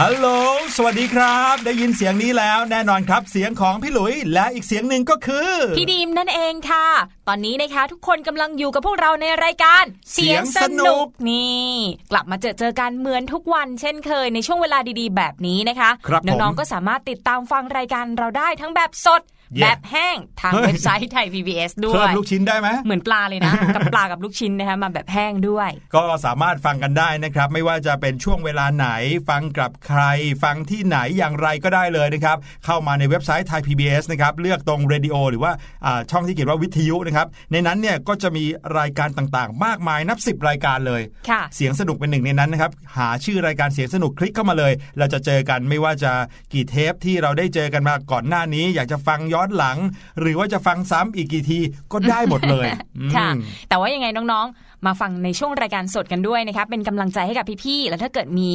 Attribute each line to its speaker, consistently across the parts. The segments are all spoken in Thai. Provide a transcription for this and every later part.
Speaker 1: ฮัลโหล สวัสดีครับ ได้ยินเสียงนี้แล้วแน่นอนครับ เสียงของพี่หลุย และอีกเสียงหนึ่งก็คือ
Speaker 2: พี่ดีมนั่นเองค่ะ ตอนนี้นะคะ ทุกคนกำลังอยู่กับพวกเราในรายการ
Speaker 1: เสียงสนุก
Speaker 2: นี่ กลับมาเจอเจอกันเหมือนทุกวัน เช่นเคยในช่วงเวลาดีๆ แบบนี้นะคะ
Speaker 1: ครับผม
Speaker 2: น้องๆก็สามารถติดตามฟังรายการเราได้ทั้งแบบสด
Speaker 1: Yeah
Speaker 2: แบบแห้งทาง
Speaker 1: เฮ้ย
Speaker 2: เว็บไซต์ไทย PBS ด้ว
Speaker 1: เพิ่ม
Speaker 2: ย
Speaker 1: ลูกชิ้นได้ไหม
Speaker 2: เหมือนปลาเลยนะ กับปลากับลูกชิ้นนะคะมาแบบแห้งด้วย
Speaker 1: ก็สามารถฟังกันได้นะครับ ไม่ว่าจะเป็นช่วงเวลาไหน ฟังกับใคร ฟังที่ไหนอย่างไรก็ได้เลยนะครับ เข้ามาในเว็บไซต์ไทย PBS นะครับ เลือกตรงเรดิโอหรือว่าอ่าช่องที่เขียนว่าวิทยุนะครับ ในนั้นเนี่ยก็จะมีรายการต่างๆ มากมายนับสิบรายการเลย
Speaker 2: ค่ะ
Speaker 1: เสียงสนุกเป็นหนึ่งในนั้นนะครับ หาชื่อรายการเสียงสนุกคลิกเข้ามาเลย เราจะเจอกันไม่ว่าจะกี่เทปที่เราได้เจอกันมาก่อนหน้านี้ อยากจะฟังย้อนหลัง หรือว่าจะฟังซ้ำอีกกี่ทีก็ได้หมดเลย
Speaker 2: ค่ะ
Speaker 1: อืม
Speaker 2: แต่ว่ายังไงน้องๆ มาฟังในช่วงรายการสดกันด้วยนะคะเป็นกำลังใจให้กับพี่ๆแล้วถ้าเกิดมี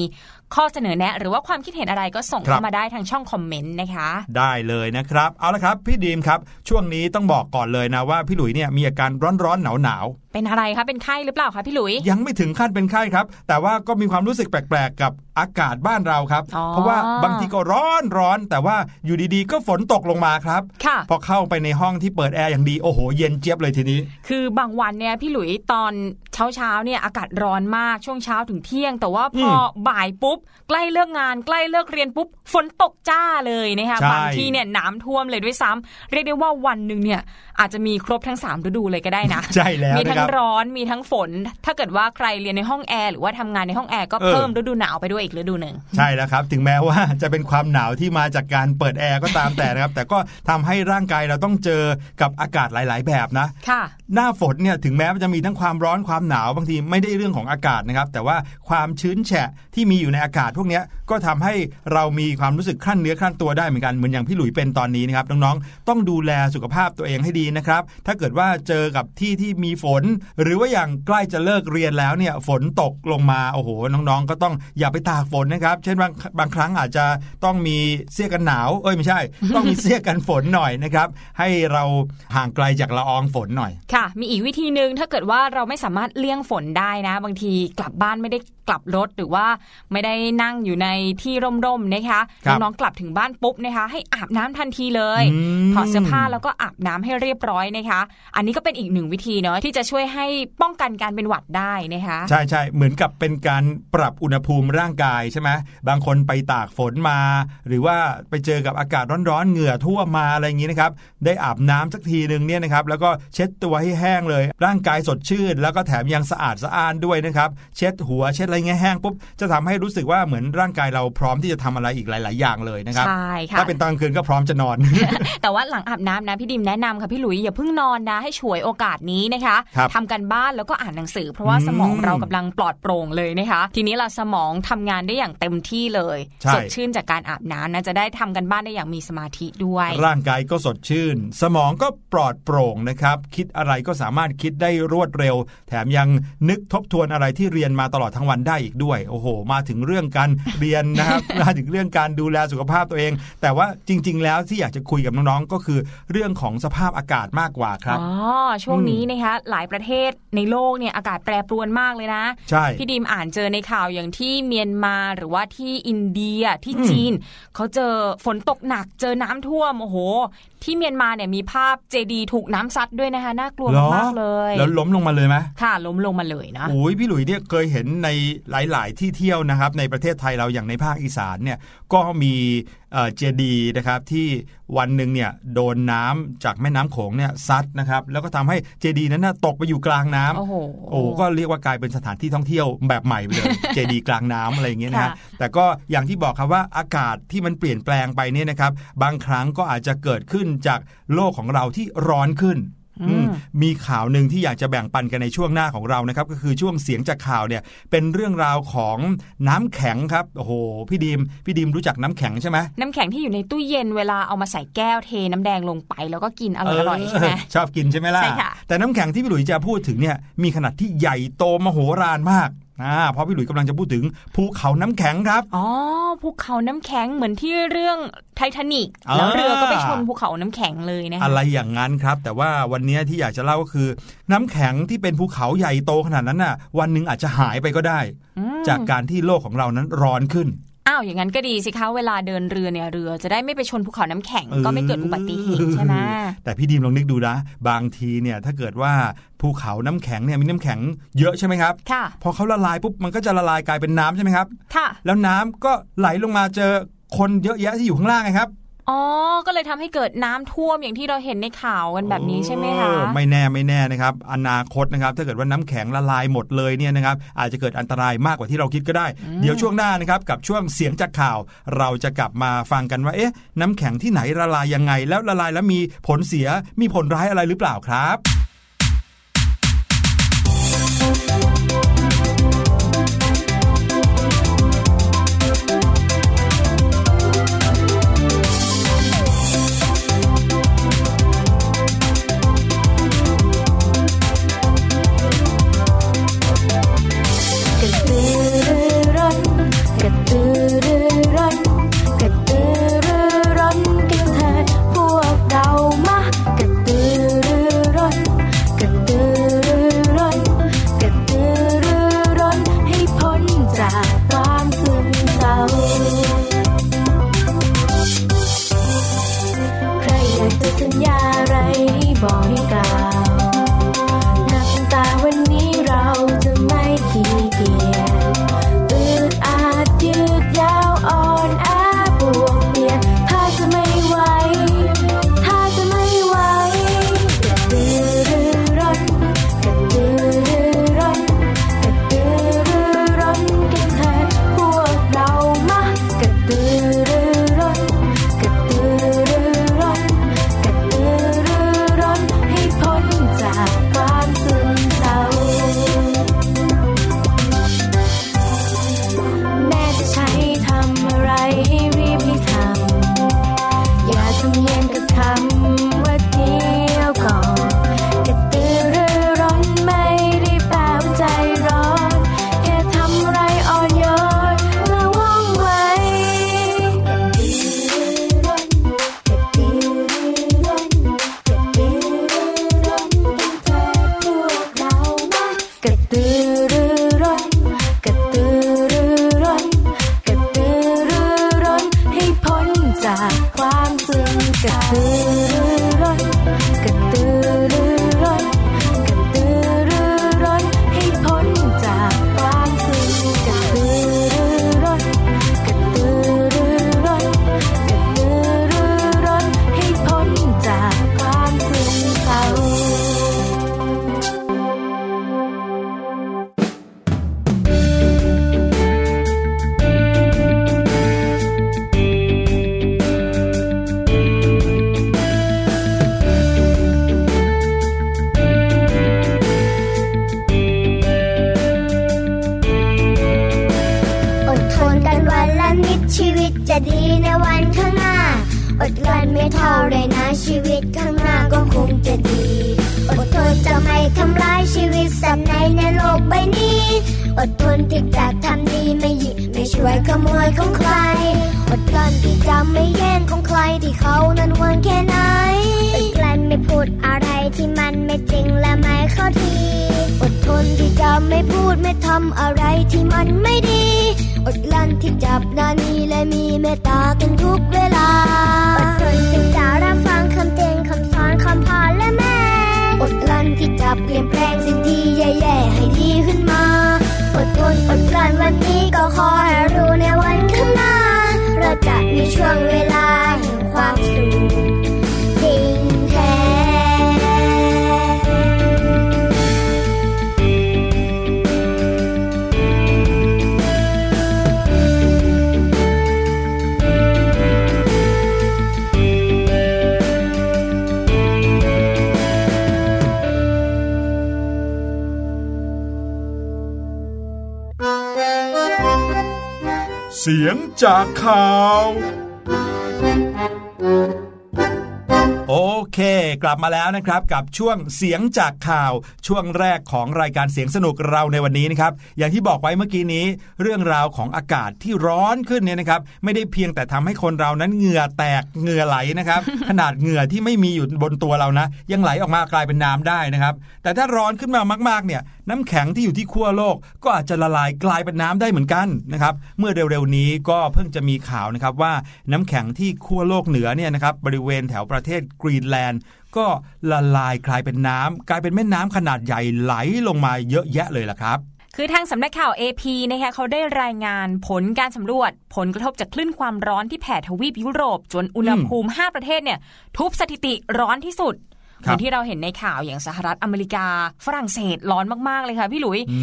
Speaker 2: ข้อเสนอแนะ หรือว่าความคิดเห็นอะไรก็ส่ง
Speaker 1: ครับ
Speaker 2: เข้ามาได้ทางช่องคอมเมนต์นะคะ
Speaker 1: ได้เลยนะครับ เอาละครับ พี่ดีมครับ ช่วงนี้ต้องบอกก่อนเลยนะว่าพี่หลุยเนี่ยมีอาการร้อนๆหนาว
Speaker 2: เป็นอะไรคะเป็นไข้หรือเปล่าคะพี่หลุย
Speaker 1: ๆยังไม่ถึงขั้นเป็นไข้ครับ แต่ว่าก็มีความรู้สึกแปลกๆ กับอากาศบ้านเราครับ
Speaker 2: อ๋อ
Speaker 1: เพราะว่าบางทีก็ร้อนร้อน แต่ว่าอยู่ดีๆ ก็ฝนตกลงมาครับ
Speaker 2: ค่ะ
Speaker 1: พอเข้าไปในห้องที่เปิดแอร์อย่างดีโอ้โห เย็นเจี๊ยบเลยทีนี้
Speaker 2: คือบางวันเนี่ยพี่หลุยตอนเช้าเช้าๆเนี่ยอากาศร้อนมากช่วงเช้าถึงเที่ยง แต่ว่าพออบ่ายปุ๊บใกล้เลิกงานใกล้เลิกเรียนปุ๊บฝนตกจ้าเลยนะคะ
Speaker 1: ใช่
Speaker 2: บางที่เนี่ยน้ำท่วมเลยด้วยซ้ำเรียกได้ว่าวันหนึ่งเนี่ยอาจจะมีครบทั้งสามฤดูเลยก็ได้นะ
Speaker 1: ใช่แล้ว
Speaker 2: มี
Speaker 1: นะครับทั้
Speaker 2: ง
Speaker 1: รับ
Speaker 2: ร้อนมีทั้งฝน ถ้าเกิดว่าใครเรียนในห้องแอร์หรือว่าทำงานในห้องแอร์ก็
Speaker 1: เออ
Speaker 2: เพิ่มฤดูหนาวไปด้วยอีกฤดูหนึ่ง
Speaker 1: ใช่แล้วครับ ถึงแม้ว่าจะเป็นความหนาวที่มาจากการเปิดแอร์ก็ตามแต่นะครับ แต่ก็ทำให้ร่างกายเราต้องเจอกับอากาศหลาย ๆ แบบนะ
Speaker 2: ค่ะ
Speaker 1: หน้าฝนเนี่ยถึงแม้มันจะมีทั้งความร้อนความหนาวบางทีไม่ได้เรื่องของอากาศนะครับ แต่ว่าความชื้นแฉะที่มีอยู่ในอากาศากาศพวกนี้ก็ทำให้เรามีความรู้สึกขั้นเนื้อขั้นตัวได้เหมือนกันเหมือนอย่างพี่หลุยเป็นตอนนี้นะครับน้องๆต้องดูแลสุขภาพตัวเองให้ดีนะครับถ้าเกิดว่าเจอกับที่ที่มีฝน หรือว่าอย่างใกล้จะเลิกเรียนแล้วเนี่ยฝนตกลงมาโอ้โหน้องๆ ก็ต้องอย่าไปตากฝนนะครับ เช่นบางบางครั้งอาจจะต้องมีเสื้อกันหนาวเอ้ยไม่ใช่ ต้องมีเสื้อกันฝนหน่อยนะครับให้เราห่างไกลจากละอองฝนหน่อย
Speaker 2: ค่ะ มีอีกวิธีหนึ่งถ้าเกิดว่าเราไม่สามารถเลี่ยงฝนได้นะ บางทีกลับบ้านไม่ได้กลับรถหรือว่าไม่ได้นั่งอยู่ในที่ร่มๆนะคะ
Speaker 1: ครับ
Speaker 2: น้องๆกลับถึงบ้านปุ๊บนะคะ ให้อาบน้ำทันทีเลย
Speaker 1: อืม
Speaker 2: ถอดเสื้อผ้าแล้วก็อาบน้ำให้เรียบร้อยนะคะ อันนี้ก็เป็นอีกหนึ่งวิธีเนาะที่จะช่วยให้ป้องกันการเป็นหวัดได้นะคะ
Speaker 1: ใช่ใช่เหมือนกับเป็นการปรับอุณหภูมิร่างกายใช่ไหมบางคนไปตากฝนมา หรือว่าไปเจอกับอากาศร้อนๆเหงื่อท่วมมาอะไรอย่างนี้นะครับได้อาบน้ำสักทีหนึ่งเนี่ยนะครับแล้วก็เช็ดตัวให้แห้งเลย ร่างกายสดชื่น แล้วก็แถมยังสะอาดสะอ้านด้วยนะครับเช็ดหัวเช็ดอะไรเงี้ยแห้งปุ๊บจะทำให้รู้สึกว่าเหมือนร่างกายเราพร้อมที่จะทำอะไรอีกหลาย ๆ อย่างเลยนะครับ
Speaker 2: ใช่ค่ะ
Speaker 1: ถ้าเป็นตอนกลางคืนก็พร้อมจะนอน
Speaker 2: แต่ว่าหลังอาบน้ำนะพี่ดิมแนะนำค่ะพี่หลุยอย่าเพิ่งนอนนะให้ฉวยโอกาสนี้นะคะ
Speaker 1: ครับ
Speaker 2: ทำกันบ้านแล้วก็อ่านหนังสือ เพราะว่า
Speaker 1: อืม
Speaker 2: สมองเรากำลังปลอดโปร่งเลยนะคะทีนี้เราสมองทำงานได้อย่างเต็มที่เลย
Speaker 1: ใช่
Speaker 2: สดชื่นจากการอาบน้ำนะจะได้ทำกันบ้านได้อย่างมีสมาธิด้วย
Speaker 1: ร่างกายก็สดชื่น สมองก็ปลอดโปร่งนะครับคิดอะไรก็สามารถคิดได้รวดเร็ว แถมยังนึกทบทวนอะไรที่เรียนมาตลอดทั้งวันได้อีกด้วย โอ้โห มาถึงเรื่องการเรียนนะครับมาถึงเรื่องการดูแลสุขภาพตัวเอง แต่ว่าจริง ๆ แล้วที่อยากจะคุยกับน้องๆก็คือเรื่องของสภาพอากาศมากกว่าครับ
Speaker 2: อ๋อช่วงนี้นะคะหลายประเทศในโลกเนี่ยอากาศแปรปรวนมากเลยนะ
Speaker 1: ใช่
Speaker 2: พี่ดิมอ่านเจอในข่าวอย่างที่เมียนมาหรือว่าที่อินเดียที่
Speaker 1: อืม
Speaker 2: จีนเขาเจอฝนตกหนักเจอน้ำท่วมโอ้โห ที่เมียนมาเนี่ยมีภาพเจดีถูกน้ำซัดด้วยนะคะน่ากลัว
Speaker 1: หรอ
Speaker 2: มากๆเลย
Speaker 1: แล้วล้มลงมาเลยไหม
Speaker 2: ค่ะล้มลงมาเลยนะ
Speaker 1: โอ้ยพี่หลุยเนี่ยเคยเห็นในหลาย ๆ ที่เที่ยวนะครับ ในประเทศไทยเราอย่างในภาคอีสานเนี่ยก็มีเอ่อเจดีย์นะครับที่วันหนึ่งเนี่ยโดนน้ำจากแม่น้ำโขงเนี่ยซัดนะครับแล้วก็ทำให้เจดีย์นั้นนะตกไปอยู่กลางน้ำ
Speaker 2: โอ้โห
Speaker 1: โอ้ก็เรียกว่ากลายเป็นสถานที่ท่องเที่ยวแบบใหม่ไปเลยเจดีย์กลางน้ำอะไรอย่างเงี้ยนะฮะ
Speaker 2: ค่ะ
Speaker 1: แต่ก็อย่างที่บอกครับว่าอากาศที่มันเปลี่ยนแปลงไปเนี่ยนะครับบางครั้งก็อาจจะเกิดขึ้นจากโลกของเราที่ร้อนขึ้นอื มมีข่าวหนึ่งที่อยากจะแบ่งปันกันในช่วงหน้าของเรานะครับ ก็คือช่วงเสียงจากข่าวเนี่ย เป็นเรื่องราวของน้ำแข็งครับโอ้โหพี่ดีมพี่ดีมรู้จักน้ำแข็งใช่ไหม
Speaker 2: น้ำแข็งที่อยู่ในตู้เย็นเวลาเอามาใส่แก้วเทน้ำแดงลงไป แล้วก็กินอร่อยๆใช่ไหม
Speaker 1: ชอบกินใช่ไหมล่ะ
Speaker 2: ใช่ค่ะ
Speaker 1: แต่น้ำแข็งที่พี่หลุยจะพูดถึงเนี่ยมีขนาดที่ใหญ่โตมโหฬารมาก อ่าเพราะพี่หลุยกำลังจะพูดถึงภูเขาน้ำแข็งครับ
Speaker 2: อ๋อภูเขาน้ำแข็งเหมือนที่เรื่องไททานิก
Speaker 1: อ่า
Speaker 2: แล้วเรือก็ไปชนภูเขาน้ำแข็งเลยนะคะ
Speaker 1: อะไรอย่างนั้นครับ แต่ว่าวันนี้ที่อยากจะเล่าก็คือ น้ำแข็งที่เป็นภูเขาใหญ่โตขนาดนั้นน่ะ วันหนึ่งอาจจะหายไปก็ได้
Speaker 2: อืม
Speaker 1: จากการที่โลกของเรานั้นร้อนขึ้น
Speaker 2: อ้าวอย่างนั้นก็ดีสิคะเวลาเดินเรือเนี่ยเรือ จะได้ไม่ไปชนภูเขาน้ำแข็ง
Speaker 3: เออ
Speaker 2: ก็ไม่เกิดอุบัติเหตุใช่ไหม
Speaker 3: แต่พี่ดีมลองนึกดูนะบางทีเนี่ยถ้าเกิดว่าภูเขาน้ำแข็งเนี่ยมีน้ำแข็งเยอะใช่ไหมครับ
Speaker 2: ค่ะ
Speaker 3: พอเขาละลายปุ๊บมันก็จะละลายกลายเป็นน้ำใช่ไหมครับ
Speaker 2: ค่ะ
Speaker 3: แล้วน้ำก็ไหลลงมาเจอคนเยอะแยะที่อยู่ข้างล่างไงครับ
Speaker 2: อ๋อ ก็เลยทำให้เกิดน้ำท่วมอย่างที่เราเห็นในข่าวกันแบบนี้ใช่ไหมคะ
Speaker 3: เออไม่แน่ไม่แน่นะครับ อนาคตนะครับ ถ้าเกิดว่าน้ำแข็งละลายหมดเลยเนี่ยนะครับ อาจจะเกิดอันตรายมากกว่าที่เราคิดก็ได้ เดี๋ยวช่วงหน้านะครับ กับช่วงเสียงจากข่าว เราจะกลับมาฟังกันว่า เอ๊ะ น้ำแข็งที่ไหนละลายยังไง แล้วละลายแล้วมีผลเสีย มีผลร้ายอะไรหรือเปล่าครับ
Speaker 4: ช่วงเว
Speaker 5: ลาแห่งความสุขจริงแท้
Speaker 3: เสียงจากข่าว
Speaker 1: ค กลับมาแล้วนะครับกับช่วงเสียงจากข่าวช่วงแรกของรายการเสียงสนุกเราในวันนี้นะครับอย่างที่บอกไว้เมื่อกี้นี้ เรื่องราวของอากาศที่ร้อนขึ้นเนี่ยนะครับไม่ได้เพียงแต่ทำให้คนเรานั้นเหงื่อแตกเหงื่อไหลนะครับขนาดเหงื่อที่ไม่มีอยู่บนตัวเรานะ ยังไหลออกมากลายเป็นน้ำได้นะครับแต่ถ้าร้อนขึ้นมามากๆเนี่ยน้ำแข็งที่อยู่ที่ขั้วโลกก็อาจจะละลายกลายเป็นน้ำได้เหมือนกันนะครับ เมื่อเร็วๆนี้ก็เพิ่งจะมีข่าวนะครับว่าน้ำแข็งที่ขั้วโลกเหนือเนี่ยนะครับบริเวณแถวประเทศกรีนแลนด์ ก็ละลายกลายเป็นน้ำกลายเป็นแม่น้ำขนาดใหญ่ไหลลงมาเยอะแยะเลยล่ะครับ
Speaker 2: คือทางสำนักข่าว AP นะคะเขาได้รายงานผลการสำรวจ ผลกระทบจากคลื่นความร้อนที่แผ่ทวีปยุโรป จนอุณหภูมิ 5 ประเทศเนี่ยทุบสถิติร้อนที่สุด เห
Speaker 1: ครับ
Speaker 2: มือนที่เราเห็นในข่าวอย่างสหรัฐอเมริกา ฝรั่งเศสร้อนมากๆเลยค่ะพี่หลุย
Speaker 1: อื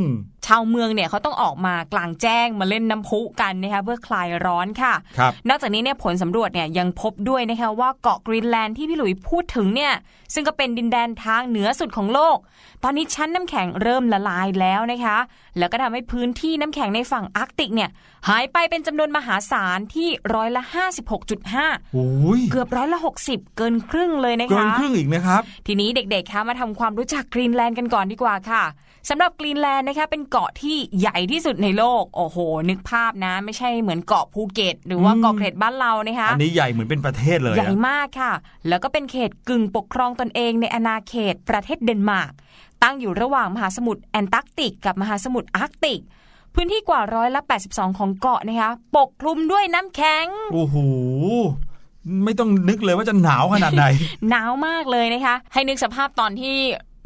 Speaker 1: ม
Speaker 2: ชาวเมืองเนี่ยเขาต้องออกมากลางแจ้งมาเล่นน้ำพุกันนะคะเพื่อคลายร้อนค่ะ
Speaker 1: ครับ
Speaker 2: นอกจากนี้เนี่ยผลสำรวจเนี่ยยังพบด้วยนะคะว่าเกาะกรีนแลนด์ที่พี่หลุยพูดถึงเนี่ยซึ่งก็เป็นดินแดนทางเหนือสุดของโลก ตอนนี้ชั้นน้ำแข็งเริ่มละลายแล้วนะคะแล้วก็ทำให้พื้นที่น้ำแข็งในฝั่งอาร์กติกเนี่ย หายไปเป็นจำนวนมหาศาลที่ร้อยละ 56.5
Speaker 1: โอ้ย
Speaker 2: เกือบร้อยละ 60 เกินครึ่งเลยนะคะ
Speaker 1: เกินครึ่งอีกนะครับ
Speaker 2: ทีนี้เด็กๆคะมาทำความรู้จักกรีนแลนด์กันก่อนดีกว่าค่ะสำหรับกรีนแลนด์นะคะเป็นเกาะที่ใหญ่ที่สุดในโลก โอ้โห นึกภาพนะ ไม่ใช่เหมือนเกาะภูเก็ต หรือว่า
Speaker 1: อืม
Speaker 2: เกาะเกร็ดบ้านเรานะคะ
Speaker 1: อันนี้ใหญ่เหมือนเป็นประเทศเลย
Speaker 2: ใหญ่
Speaker 1: อะ
Speaker 2: มากค่ะ แล้วก็เป็นเขตกึ่งปกครองตนเองในอาณาเขตประเทศเดนมาร์ก ตั้งอยู่ระหว่างมหาสมุทรแอนตาร์กติก กับมหาสมุทรอาร์กติก พื้นที่กว่าร้อยละ 82 ของเกาะนะคะ ปกคลุมด้วยน้ำแข็ง
Speaker 1: โอ้โหไม่ต้องนึกเลยว่าจะหนาวขนาดไหน
Speaker 2: หนาวมากเลยนะคะ ให้นึกสภาพตอนที่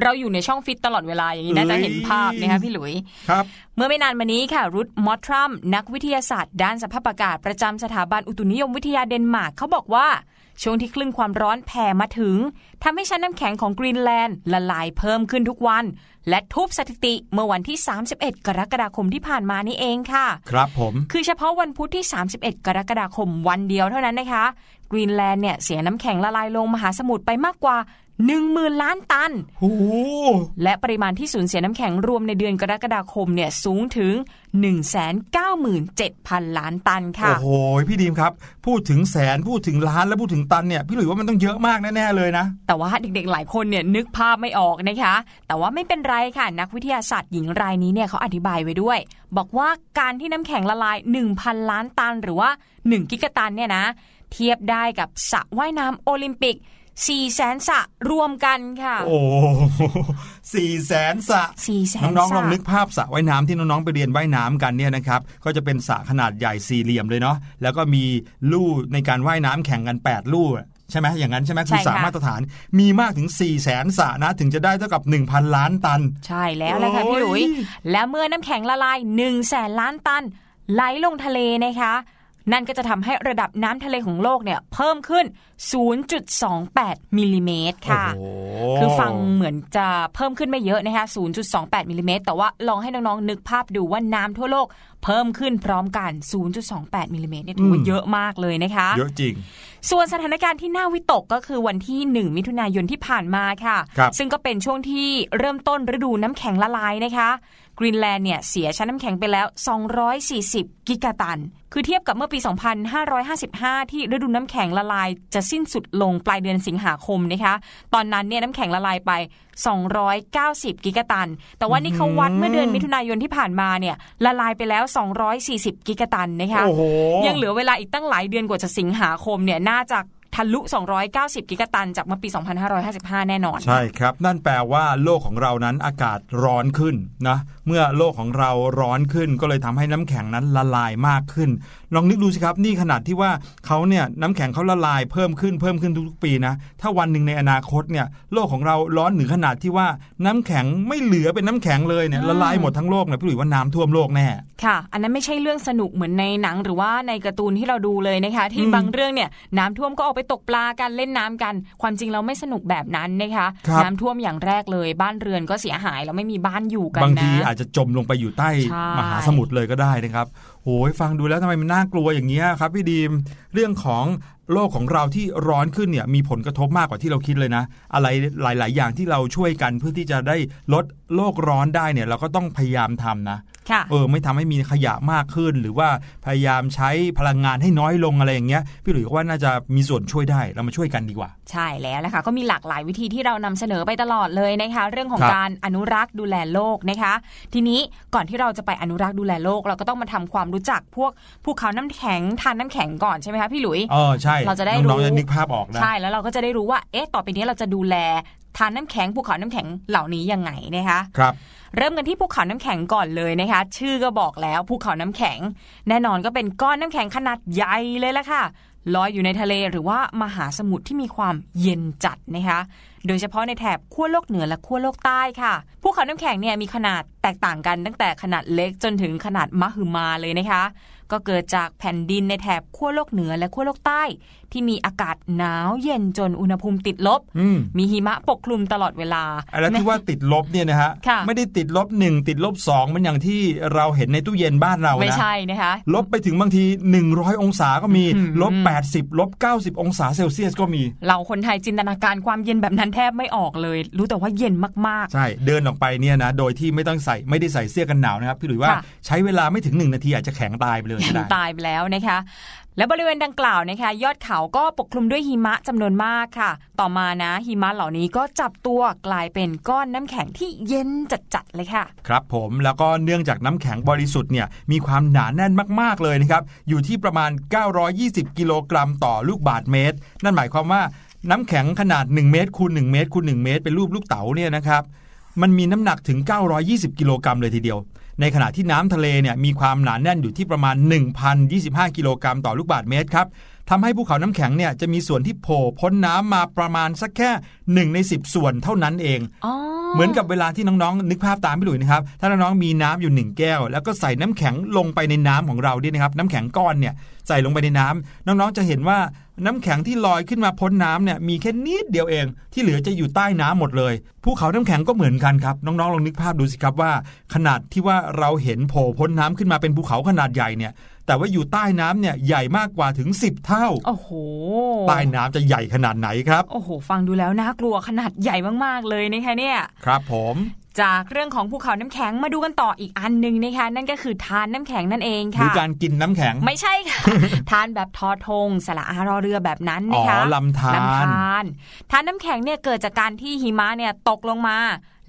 Speaker 2: เราอยู่ในช่องฟิตตลอดเวลาอย่างนี้น่าจะเห็นภาพนะคะพี่หลุย
Speaker 1: ครับ
Speaker 2: เมื่อไม่นานมานี้ค่ะ Ruth Mottram นักวิทยาศาสตร์ ด้านสภาพอากาศประจำสถาบันอุตุนิยมวิทยาเดนมาร์กเขาบอกว่า ช่วงที่คลื่นความร้อนแผ่มาถึงทำให้ชั้นน้ำแข็งของกรีนแลนด์ละลายเพิ่มขึ้นทุกวัน และทุบสถิติเมื่อวันที่ 31 กรกฎาคมที่ผ่านมานี่เองค่ะ
Speaker 1: ครับผม
Speaker 2: คือเฉพาะวันพุธที่ 31 กรกฎาคมวันเดียวเท่านั้นนะคะ กรีนแลนด์เนี่ยเสียน้ำแข็งละลายลงมหาสมุทรไปมากกว่า 10,000ล้านตัน
Speaker 1: โอ้โห
Speaker 2: และปริมาณที่สูญเสียน้ำแข็งรวมในเดือนกรกฎาคมเนี่ยสูงถึง 197,000 ล้านตันค่ะ
Speaker 1: โอ้โห พี่ดีมครับ พูดถึงแสนพูดถึงล้านแล้วพูดถึงตันเนี่ยพี่หลุยว่ามันต้องเยอะมากแน่ ๆ เลยนะ
Speaker 2: แต่ว่าเด็กๆ หลายคนเนี่ยนึกภาพไม่ออกนะคะ แต่ว่าไม่เป็นไรค่ะ นักวิทยาศาสตร์หญิงรายนี้เนี่ยเขาอธิบายไว้ด้วย บอกว่าการที่น้ำแข็งละลาย 1,000 ล้านตัน หรือว่า 1 กิกะตันเนี่ยนะเทียบได้กับสระว่ายน้ำโอลิมปิก 4แสนสระรวมกันค่ะ
Speaker 1: โอ้สี่แสนสระ
Speaker 2: 4แสน
Speaker 1: น้องๆ
Speaker 2: ส
Speaker 1: ล
Speaker 2: ระ
Speaker 1: องนึกภาพสระว่ายน้ำที่น้องๆไปเรียนว่ายน้ำกันเนี่ยนะครับ ก็จะเป็นสระขนาดใหญ่สี่เหลี่ยมเลยเนาะ แล้วก็มีลู่ในการว่ายน้ำแข่งกัน 8 ลู่อะใช่ไหมอย่างนั้นใช่ไหมคือสระมาตรฐานมีมากถึง4ี่แสนสระนะ ถึงจะได้เท่ากับ 1,000 ล้านตัน
Speaker 2: ใช่แล้วเลยค่ะพี่หลุย
Speaker 1: โอ้ย
Speaker 2: และเมื่อน้ำแข็งละลาย1แสนล้านตันไหลลงทะเลนะคะ นั่นก็จะทำให้ระดับน้ำทะเลของโลกเนี่ยเพิ่มขึ้น 0.28มิลลิเมตรค่ะ
Speaker 1: โอ้โห
Speaker 2: คือฟังเหมือนจะเพิ่มขึ้นไม่เยอะนะคะ 0.28มิลลิเมตรแต่ว่าลองให้น้องๆนึกภาพดูว่าน้ำทั่วโลกเพิ่มขึ้นพร้อมกัน 0.28มิลลิเมตรเนี่ยถือว่า
Speaker 1: อืม
Speaker 2: เยอะมากเลยนะคะ
Speaker 1: เยอะจริง
Speaker 2: ส่วนสถานการณ์ที่น่าวิตกก็คือวันที่ 1 มิถุนายนที่ผ่านมาค่ะ
Speaker 1: ครับ
Speaker 2: ซึ่งก็เป็นช่วงที่เริ่มต้นฤดูน้ำแข็งละลายนะคะ กรีนแลนด์เนี่ยเสียชั้นน้ำแข็งไปแล้ว 240 กิกะตัน คือเทียบกับเมื่อปี 2555 ที่ฤดูน้ำแข็งละลายจะสิ้นสุดลงปลายเดือนสิงหาคมนะคะ ตอนนั้นเนี่ยน้ำแข็งละลายไป 290 กิกะตัน แต่ว่านี่เขาวัดเมื่อเดือนมิถุนายนที่ผ่านมาเนี่ยละลายไปแล้ว 240 กิกะตันนะคะ
Speaker 1: โอ้โห
Speaker 2: ยังเหลือเวลาอีกตั้งหลายเดือนกว่าจะสิงหาคมเนี่ยน่าจะทะลุ 290 กิกะตัน จากเมื่อปี 2555 แน่นอน
Speaker 1: ใช่ครับ นั่นแปลว่าโลกของเรานั้นอากาศร้อนขึ้นนะ เมื่อโลกของเราร้อนขึ้นก็เลยทำให้น้ำแข็งนั้นละลายมากขึ้น ลองนึกดูสิครับนี่ขนาดที่ว่าเขาเนี่ยน้ำแข็งเขาละลายเพิ่มขึ้นเพิ่มขึ้นทุกๆปีนะถ้าวันหนึ่งในอนาคตเนี่ยโลกของเราร้อนถึงขนาดที่ว่าน้ำแข็งไม่เหลือเป็นน้ำแข็งเลยเนี่ยละลายหมดทั้งโลกเนี่ยพี่หลุยว่าน้ำท่วมโลกแน่
Speaker 2: ค่ะ อันนั้นไม่ใช่เรื่องสนุกเหมือนในหนังหรือว่าในการ์ตูนที่เราดูเลยนะคะ ที่
Speaker 1: อืม
Speaker 2: บางเรื่องเนี่ยน้ำท่วมก็ออกไปตกปลากันเล่นน้ำกัน ความจริงเราไม่สนุกแบบนั้นนะคะ
Speaker 1: ครับ
Speaker 2: น้ำท่วมอย่างแรกเลย บ้านเรือนก็เสียหายแล้วไม่มีบ้านอยู่กัน
Speaker 1: บาง
Speaker 2: นะ
Speaker 1: ทีอาจจะจมลงไปอยู่ใต้
Speaker 2: ใช่
Speaker 1: มหาสมุทรเลยก็ได้นะครับโอ้ยฟังดูแล้วทำไมมันน่ากลัวอย่างเงี้ยครับพี่ดีมเรื่องของ โลกของเราที่ร้อนขึ้นเนี่ยมีผลกระทบมากกว่าที่เราคิดเลยนะ อะไรหลาย ๆ อย่างที่เราช่วยกันเพื่อที่จะได้ลดโลกร้อนได้เนี่ยเราก็ต้องพยายามทำนะ
Speaker 2: ค่ะ
Speaker 1: เออไม่ทำให้มีขยะมากขึ้น หรือว่าพยายามใช้พลังงานให้น้อยลงอะไรอย่างเงี้ยพี่หลุยส์ก็ว่าน่าจะมีส่วนช่วยได้เรามาช่วยกันดีกว่า
Speaker 2: ใช่แล้วนะคะก็มีหลากหลายวิธีที่เรานำเสนอไปตลอดเลยนะคะ เรื่องของ
Speaker 1: ครับ
Speaker 2: การอนุรักษ์ดูแลโลกนะคะ ทีนี้ก่อนที่เราจะไปอนุรักษ์ดูแลโลก เราก็ต้องมาทำความรู้จักพวกภูเขาน้ำแข็งทานน้ำแข็งก่อนใช่ไหมคะพี่หลุย
Speaker 1: เออใช่
Speaker 2: เราจะได้
Speaker 1: น้อง
Speaker 2: รู้
Speaker 1: ๆจะนึกภาพออกนะ
Speaker 2: ใช่แล้วเราก็จะได้รู้ว่าเอ๊ะต่อไปนี้เราจะดูแลทานน้ำแข็งภูเขาน้ำแข็งเหล่านี้ยังไงนะคะ
Speaker 1: ครับ
Speaker 2: เริ่มกันที่ภูเขาน้ำแข็งก่อนเลยนะคะ ชื่อก็บอกแล้วภูเขาน้ำแข็ง แน่นอนก็เป็นก้อนน้ำแข็งขนาดใหญ่เลยละค่ะลอยอยู่ในทะเลหรือว่ามหาสมุทรที่มีความเย็นจัดนะคะ โดยเฉพาะในแถบขั้วโลกเหนือและขั้วโลกใต้ค่ะ ภูเขาน้ำแข็งเนี่ยมีขนาดแตกต่างกันตั้งแต่ขนาดเล็กจนถึงขนาดมหึมาเลยนะคะ ก็เกิดจากแผ่นดินในแถบขั้วโลกเหนือและขั้วโลกใต้ ที่มีอากาศหนาวเย็นจนอุณหภูมิติดลบ
Speaker 1: อืม
Speaker 2: มีหิมะปกคลุมตลอดเวลา
Speaker 1: แล้วที่ว่าติดลบเนี่ยนะฮะ
Speaker 2: ค่ะ
Speaker 1: ไม่ได้ติดลบหนึ่งติดลบสองมันอย่างที่เราเห็นในตู้เย็นบ้านเรานะ
Speaker 2: ไม่ใช่นะคะ
Speaker 1: ลบไปถึงบางที 100 องศาก็มี
Speaker 2: อืม
Speaker 1: ลบ 80 ลบ 90 องศาเซลเซียสก็มี
Speaker 2: เราคนไทยจินตนาการความเย็นแบบนั้นแทบไม่ออกเลย รู้แต่ว่าเย็นมาก
Speaker 1: ใช่ เดินออกไปเนี่ยนะ โดยที่ไม่ต้องใส่ไม่ได้ใส่เสื้อกันหนาวนะครับพี่หลุยว่า
Speaker 2: ค่ะ
Speaker 1: ใช้เวลาไม่ถึง1นาทีอาจจะแข็งตายไปเลย
Speaker 2: ๆ
Speaker 1: ก็ได้
Speaker 2: ตายไปแล้วนะคะ และบริเวณดังกล่าวนะคะยอดเขาก็ปกคลุมด้วยหิมะจำนวนมากค่ะ ต่อมานะหิมะเหล่านี้ก็จับตัวกลายเป็นก้อนน้ำแข็งที่เย็นจัดๆเลยค่ะ
Speaker 1: ครับผมแล้วก็เนื่องจากน้ำแข็งบริสุทธิ์เนี่ยมีความหนาแน่นมากๆเลยนะครับอยู่ที่ประมาณ 920 กิโลกรัมต่อลูกบาศเมตร นั่นหมายความว่าน้ำแข็งขนาด 1 เมตรคูณ1เมตรคูณ1เมตร เป็นรูปลูกเต๋าเนี่ยนะครับมันมีน้ำหนักถึง 920 กิโลกรัมเลยทีเดียว ในขณะที่น้ำทะเลเนี่ยมีความหนาแน่นอยู่ที่ประมาณ 1,025 กิโลกรัมต่อลูกบาศก์เมตรครับ ทำให้ภูเขาน้ำแข็งเนี่ยจะมีส่วนที่โผล่พ้นน้ำมาประมาณสักแค่1ใน10 ส่วนเท่านั้นเอง
Speaker 2: อ๋อ
Speaker 1: เหมือนกับเวลาที่น้องๆนึกภาพตามพี่หลุยนะครับ ถ้าน้องๆมีน้ำอยู่หนึ่งแก้ว แล้วก็ใส่น้ำแข็งลงไปในน้ำของเราด้วยนะครับ น้ำแข็งก้อนเนี่ยใส่ลงไปในน้ำน้องๆจะเห็นว่าน้ำแข็งที่ลอยขึ้นมาพ้นน้ำเนี่ยมีแค่นิดเดียวเอง ที่เหลือจะอยู่ใต้น้ำหมดเลยภูเขาน้ำแข็งก็เหมือนกันครับน้องๆลองนึกภาพดูสิครับว่า ขนาดที่ว่าเราเห็นโผล่พ้นน้ำขึ้นมาเป็นภูเขาขนาดใหญ่เนี่ย แต่ว่าอยู่ใต้น้ำเนี่ยใหญ่มากกว่าถึง 10 เท่า
Speaker 2: โอ้โห
Speaker 1: ใต้น้ำจะใหญ่ขนาดไหนครับ
Speaker 2: โอ้โห ฟังดูแล้วน่ากลัวขนาดใหญ่มากๆเลยนะคะเนี่ย
Speaker 1: ครับผม
Speaker 2: จากเรื่องของภูเขาน้ำแข็งมาดูกันต่ออีกอันหนึ่งนะคะนั่นก็คือทานน้ำแข็งนั่นเอง
Speaker 1: หรือ
Speaker 2: ค่ะ
Speaker 1: การกินน้ำแข็ง
Speaker 2: ไม่ใช่ค่ะ ทานแบบทอทงสละอารอเรือแบบนั้น
Speaker 1: อ๋อ
Speaker 2: นะคะ
Speaker 1: ลำธาร
Speaker 2: ลำธารทานน้ำแข็งเนี่ยเกิดจากการที่หิมะเนี่ยตกลงมา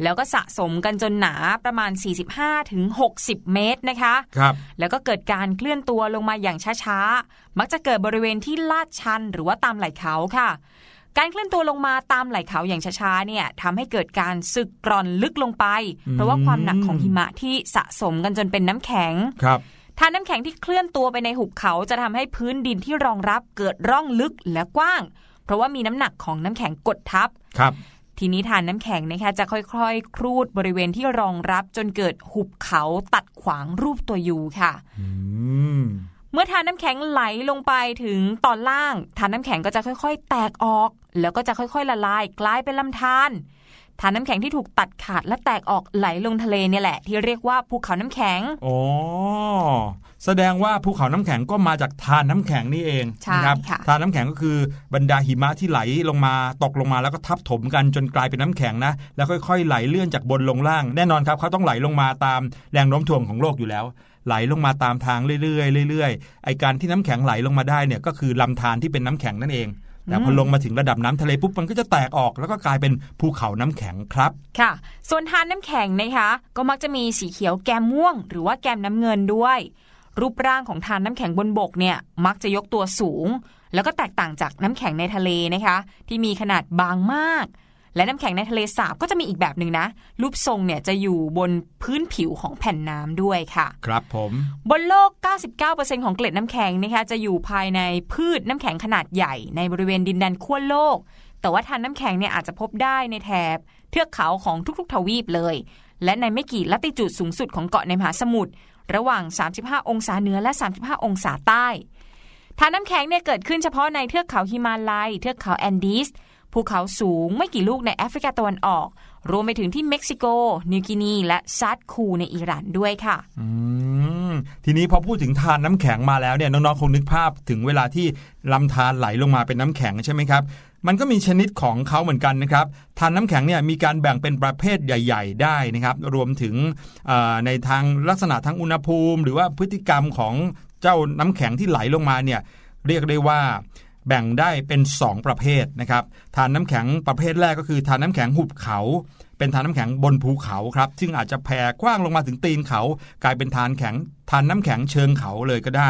Speaker 2: แล้วก็สะสมกันจนหนาประมาณ 45ถึง60เมตรนะคะ
Speaker 1: ครับ
Speaker 2: แล้วก็เกิดการเคลื่อนตัวลงมาอย่างช้าๆ มักจะเกิดบริเวณที่ลาดชันหรือว่าตามไหล่เขาค่ะ การเคลื่อนตัวลงมาตามไหล่เขาอย่างช้าๆเนี่ยทำให้เกิดการสึกกร่อนลึกลงไป เพราะว่าความหนักของหิมะที่สะสมกันจนเป็นน้ำแข็ง
Speaker 1: ครับ
Speaker 2: ทานน้ำแข็งที่เคลื่อนตัวไปในหุบเขาจะทำให้พื้นดินที่รองรับเกิดร่องลึกและกว้าง เพราะว่ามีน้ำหนักของน้ำแข็งกดทับ
Speaker 1: ครับ
Speaker 2: ทีนี้ทานน้ำแข็งนะคะจะค่อยๆ ครูดบริเวณที่รองรับจนเกิดหุบเขาตัดขวางรูปตัวยูค่ะ
Speaker 1: อืม
Speaker 2: เมื่อทานน้ำแข็งไหลลงไปถึงตอนล่างทานน้ำแข็งก็จะค่อยๆ แตกออก แล้วก็จะค่อยๆ ละลายกลายเป็นลำธารทานน้ำแข็งที่ถูกตัดขาดและแตกออกไหลลงทะเลเนี่ยแหละ ที่เรียกว่าภูเขาน้ำแข็ง
Speaker 1: อ๋อแสดงว่าภูเขาน้ำแข็งก็มาจากทานน้ำแข็งนี่เอง
Speaker 2: ใช่
Speaker 1: นะครับ
Speaker 2: ค่ะ
Speaker 1: ทานน้ำแข็งก็คือบรรดาหิมะที่ไหลลงมาตกลงมาแล้วก็ทับถมกันจนกลายเป็นน้ำแข็งนะ แล้วค่อยๆ ไหลเลื่อนจากบนลงล่าง แน่นอนครับเขาต้องไหลลงมาตามแรงโน้มถ่วงของโลกอยู่แล้ว ไหลลงมาตามทางเรื่อยๆเรื่อยๆไอการที่น้ำแข็งไหลลงมาได้เนี่ยก็คือลำธารที่เป็นน้ำแข็งนั่นเองแต่พอลงมาถึงระดับน้ำทะเลปุ๊บมันก็จะแตกออกแล้วก็กลายเป็นภูเขาน้ำแข็งครับ
Speaker 2: ค่ะ ส่วนทานน้ำแข็งนะคะ ก็มักจะมีสีเขียวแกมม่วง หรือว่าแกมน้ำเงินด้วย รูปร่างของทานน้ำแข็งบนบกเนี่ยมักจะยกตัวสูง แล้วก็แตกต่างจากน้ำแข็งในทะเลนะคะ ที่มีขนาดบางมาก และน้ำแข็งในทะเลสาบก็จะมีอีกแบบหนึ่งนะ รูปทรงเนี่ยจะอยู่บนพื้นผิวของแผ่นน้ำด้วยค่ะ
Speaker 1: ครับผม
Speaker 2: บนโลก 99%ของเกล็ดน้ำแข็งนะคะจะอยู่ภายในพืชน้ำแข็งขนาดใหญ่ในบริเวณดินแดนขั้วโลก แต่ว่าทานน้ำแข็งเนี่ยอาจจะพบได้ในแถบเทือกเขาของทุกๆ ทวีปเลย และในไม่กี่ลัติจูดสูงสุดของเกาะในมหาสมุทรระหว่าง 35 องศาเหนือและ 35 องศาใต้ทานน้ำแข็งเนี่ยเกิดขึ้นเฉพาะในเทือกเขาฮิมาลัย เทือกเขาแอนดีส ภูเขาสูงไม่กี่ลูกในแอฟริกาตะวันออก รวมไปถึงที่เม็กซิโก นิวกินี และซาดคูในอิหร่านด้วยค่ะ
Speaker 1: ทีนี้พอพูดถึงทานน้ำแข็งมาแล้วเนี่ยน้องๆคงนึกภาพถึงเวลาที่ลำธารไหลลงมาเป็นน้ำแข็งใช่ไหมครับมันก็มีชนิดของเขาเหมือนกันนะครับทานน้ำแข็งเนี่ยมีการแบ่งเป็นประเภทใหญ่ ๆ ได้นะครับ รวมถึงในทางลักษณะทางอุณหภูมิ หรือว่าพฤติกรรมของเจ้าน้ำแข็งที่ไหลลงมาเนี่ยเรียกได้ว่า แบ่งได้เป็น 2 ประเภทนะครับทานน้ำแข็งประเภทแรกก็คือทานน้ำแข็งหุบเขา เป็นทานน้ำแข็งบนภูเขาครับซึ่งอาจจะแผ่กว้างลงมาถึงตีนเขา กลายเป็นทานแข็งทานน้ำแข็งเชิงเขาเลยก็ได้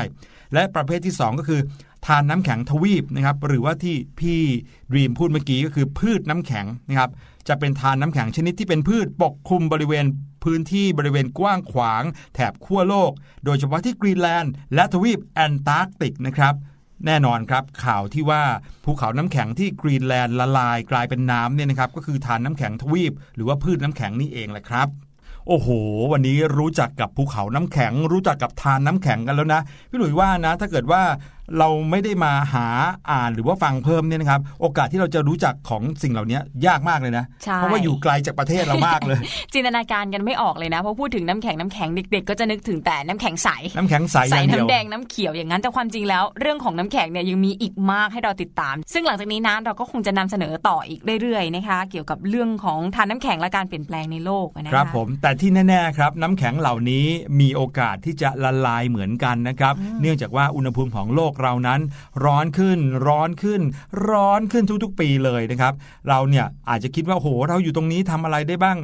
Speaker 1: และประเภทที่ 2 ก็คือทานน้ำแข็งทวีปนะครับหรือว่าที่พี่ดีมพูดเมื่อกี้ก็คือพืดน้ำแข็งนะครับจะเป็นธารน้ำแข็งชนิดที่เป็นพืดปกคลุมบริเวณพื้นที่บริเวณกว้างขวาง แถบขั้วโลก โดยเฉพาะที่กรีนแลนด์และทวีปแอนตาร์กติกนะครับ แน่นอนครับข่าวที่ว่าภูเขาน้ำแข็งที่กรีนแลนด์ละลายกลายเป็นน้ำเนี่ยนะครับก็คือธารน้ำแข็งทวีป หรือว่าพืดน้ำแข็งนี่เองแหละครับโอ้โห วันนี้รู้จักกับภูเขาน้ำแข็ง รู้จักกับธารน้ำแข็งกันแล้วนะ พี่หลุยว่านะ ถ้าเกิดว่า เราไม่ได้มาหาอ่านหรือว่าฟังเพิ่มเนี่ยนะครับ โอกาสที่เราจะรู้จักของสิ่งเหล่านี้ยากมากเลยนะ
Speaker 2: ใช่
Speaker 1: เพราะว่าอยู่ไกลจากประเทศเรามากเลย
Speaker 2: จินตนาการกันไม่ออกเลยนะเพราะพูดถึงน้ำแข็งน้ำแข็งเด็กๆก็จะนึกถึงแต่น้ำแข็งใส
Speaker 1: น้ำแข็งใสอ
Speaker 2: ใส่
Speaker 1: ย่างเดียว
Speaker 2: น้ำแดงน้ำเขียวอย่างนั้นแต่ความจริงแล้ว เรื่องของน้ำแข็งเนี่ยยังมีอีกมากให้เราติดตาม ซึ่งหลังจากนี้นะเราก็คงจะนำเสนอต่ออีกเรื่อยๆนะคะ เกี่ยวกับเรื่องของทานน้ำแข็งและการเปลี่ยนแปลงในโลกนะคะ
Speaker 1: ครับ ผมแต่ที่แน่ๆครับน้ำแข็งเหล่านี้มีโอกาสที่จะละลายเหมือนกันนะครับ เนื่องจากว่าอุณหภูมิของโลกเรานั้น ร้อนขึ้น ร้อนขึ้น ร้อนขึ้นทุกๆ ปีเลยนะครับ เราเนี่ยอาจจะคิดว่าโอ้โหเราอยู่ตรงนี้ทำอะไรได้บ้าง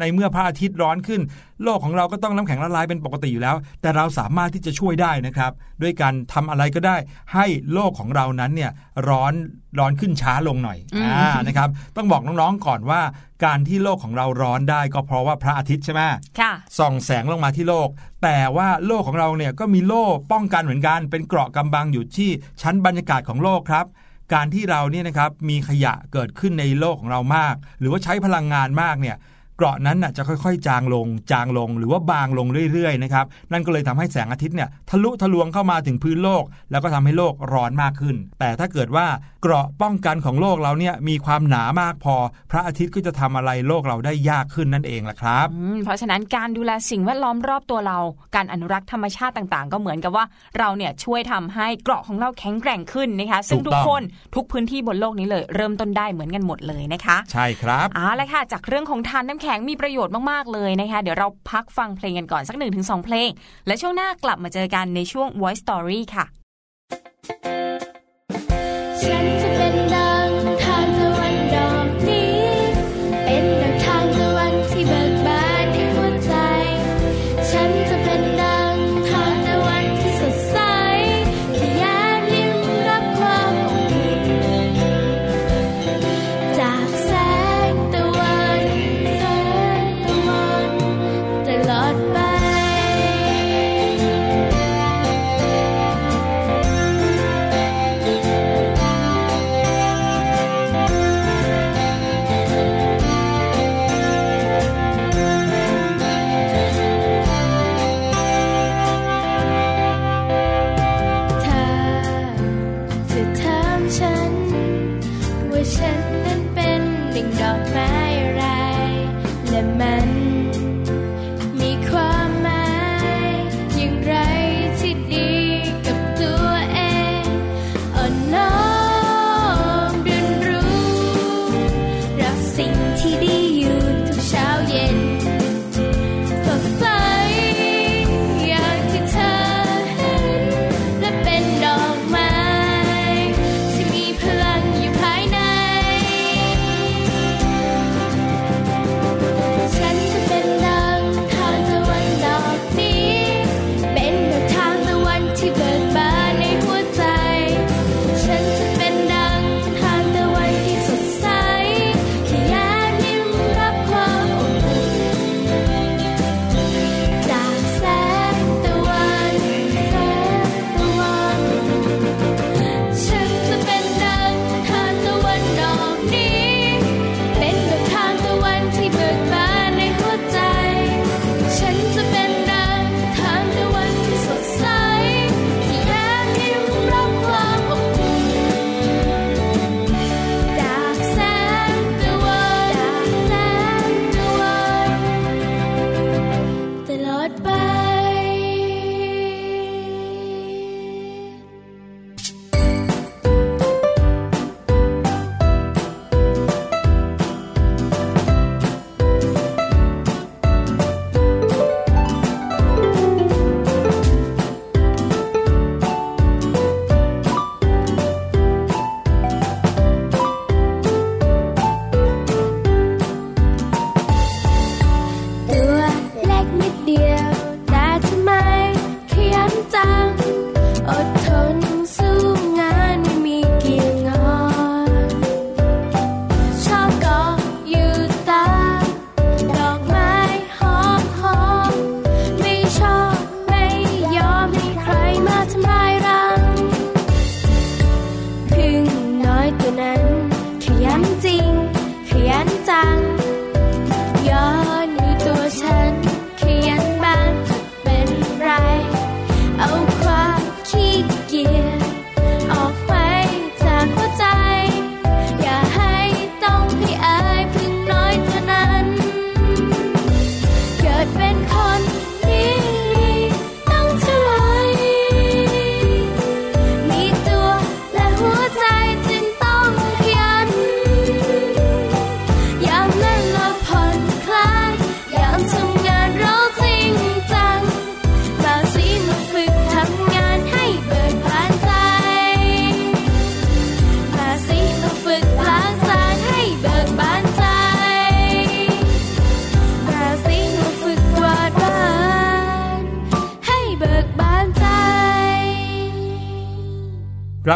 Speaker 1: ในเมื่อพระอาทิตย์ร้อนขึ้น โลกของเราก็ต้องน้ำแข็งละลายเป็นปกติอยู่แล้ว แต่เราสามารถที่จะช่วยได้นะครับ ด้วยการทำอะไรก็ได้ ให้โลกของเรานั้นเนี่ยร้อนร้อนขึ้นช้าลงหน่อย
Speaker 2: อืม
Speaker 1: อ่านะครับ ต้องบอกน้องๆก่อนว่า การที่โลกของเราร้อนได้ก็เพราะว่าพระอาทิตย์ใช่ไหม
Speaker 2: ค่ะ
Speaker 1: ส่องแสงลงมาที่โลก แต่ว่าโลกของเราเนี่ยก็มีโล่ป้องกันเหมือนกัน เป็นเกราะกำบังอยู่ที่ชั้นบรรยากาศของโลกครับ การที่เราเนี่ยนะครับมีขยะเกิดขึ้นในโลกของเรามาก หรือว่าใช้พลังงานมากเนี่ย เกราะนั้นน่ะจะค่อยๆ จางลง จางลงหรือว่าบางลงเรื่อยๆนะครับนั่นก็เลยทำให้แสงอาทิตย์เนี่ยทะลุทะลวงเข้ามาถึงพื้นโลก แล้วก็ทำให้โลกร้อนมากขึ้น แต่ถ้าเกิดว่าเกราะป้องกันของโลกเราเนี่ยมีความหนามากพอ พระอาทิตย์ก็จะทำอะไรโลกเราได้ยากขึ้นนั่นเองล่ะครับ
Speaker 2: อืมเพราะฉะนั้นการดูแลสิ่งแวดล้อมรอบตัวเรา การอนุรักษ์ธรรมชาติต่างๆ ก็เหมือนกับว่าเราเนี่ยช่วยทำให้เกราะของเราแข็งแกร่งขึ้นนะคะซึ่ง
Speaker 1: ถู
Speaker 2: ทุ
Speaker 1: ก
Speaker 2: ก
Speaker 1: ต้อง
Speaker 2: คนทุกพื้นที่บนโลกนี้เลย เริ่มต้นได้เหมือนกันหมดเลยนะคะ
Speaker 1: ใช่ครับ
Speaker 2: เอาละค่ะจากเรื่องของทานน้ำแข็งมีประโยชน์มากๆเลยนะคะ เดี๋ยวเราพักฟังเพลงกันก่อนสักหนึ่งถึงสองเพลง และช่วงหน้ากลับมาเจอกันในช่วง Voice Story ค่ะ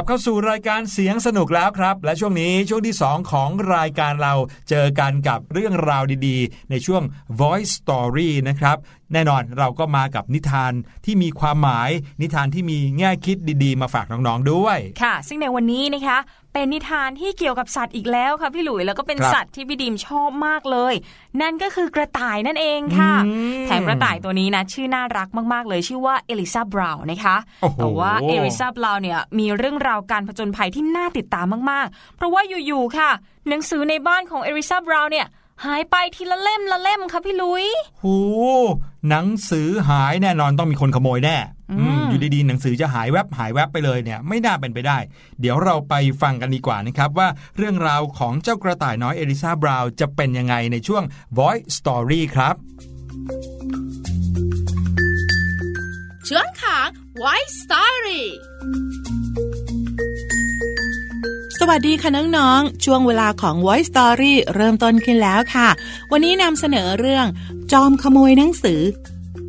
Speaker 3: ลั
Speaker 1: บเข้าสู่รายการเสียงสนุกแล้วครับ และช่วงนี้ช่วงที่ 2 ของรายการเราเจอกันกับเรื่องราวดีๆ ในช่วง Voice Story นะครับแน่นอนเราก็มากับนิทานที่มีความหมายนิทานที่มีแง่คิดดีๆ มาฝากน้องๆด้วย
Speaker 2: ค่ะ ซึ่งในวันนี้นะคะ เป็นนิทานที่เกี่ยวกับสัตว์อีกแล้วค่ะพี่หลุยแล้วก็เป็น
Speaker 1: ครับ
Speaker 2: สัตว์ที่พี่ดิมชอบมากเลย นั่นก็คือกระต่ายนั่นเองค่ะ
Speaker 1: อืม
Speaker 2: แถมกระต่ายตัวนี้นะ ชื่อน่ารักมากๆเลย ชื่อว่าเอลิซาบราวน์นะคะ
Speaker 1: โอ้โห
Speaker 2: แต่ว่าเอลิซาบราวน์เนี่ยมีเรื่องราวการผจญภัยที่น่าติดตามมากๆ เพราะว่าอยู่ๆค่ะ หนังสือในบ้านของเอลิซาบราวน์เนี่ยหายไปทีละเล่มละเล่มค่ะพี่ลุย
Speaker 1: หูหนังสือหายแน่นอนต้องมีคนขโมยแน่
Speaker 2: อืม
Speaker 1: อืมอยู่ดีๆหนังสือจะหายแวบหายแวบไปเลยเนี่ยไม่น่าเป็นไปได้ เดี๋ยวเราไปฟังกันดีกว่านะครับว่าเรื่องราวของเจ้ากระต่ายน้อยเอลิซาบราวน์จะเป็นยังไงในช่วง Voice Story ครับ
Speaker 6: ช่วงของ White Story
Speaker 7: สวัสดีค่ะน้องๆ ช่วงเวลาของ Voice Story เริ่มต้นขึ้นแล้วค่ะ วันนี้นำเสนอเรื่อง จอมขโมยหนังสือ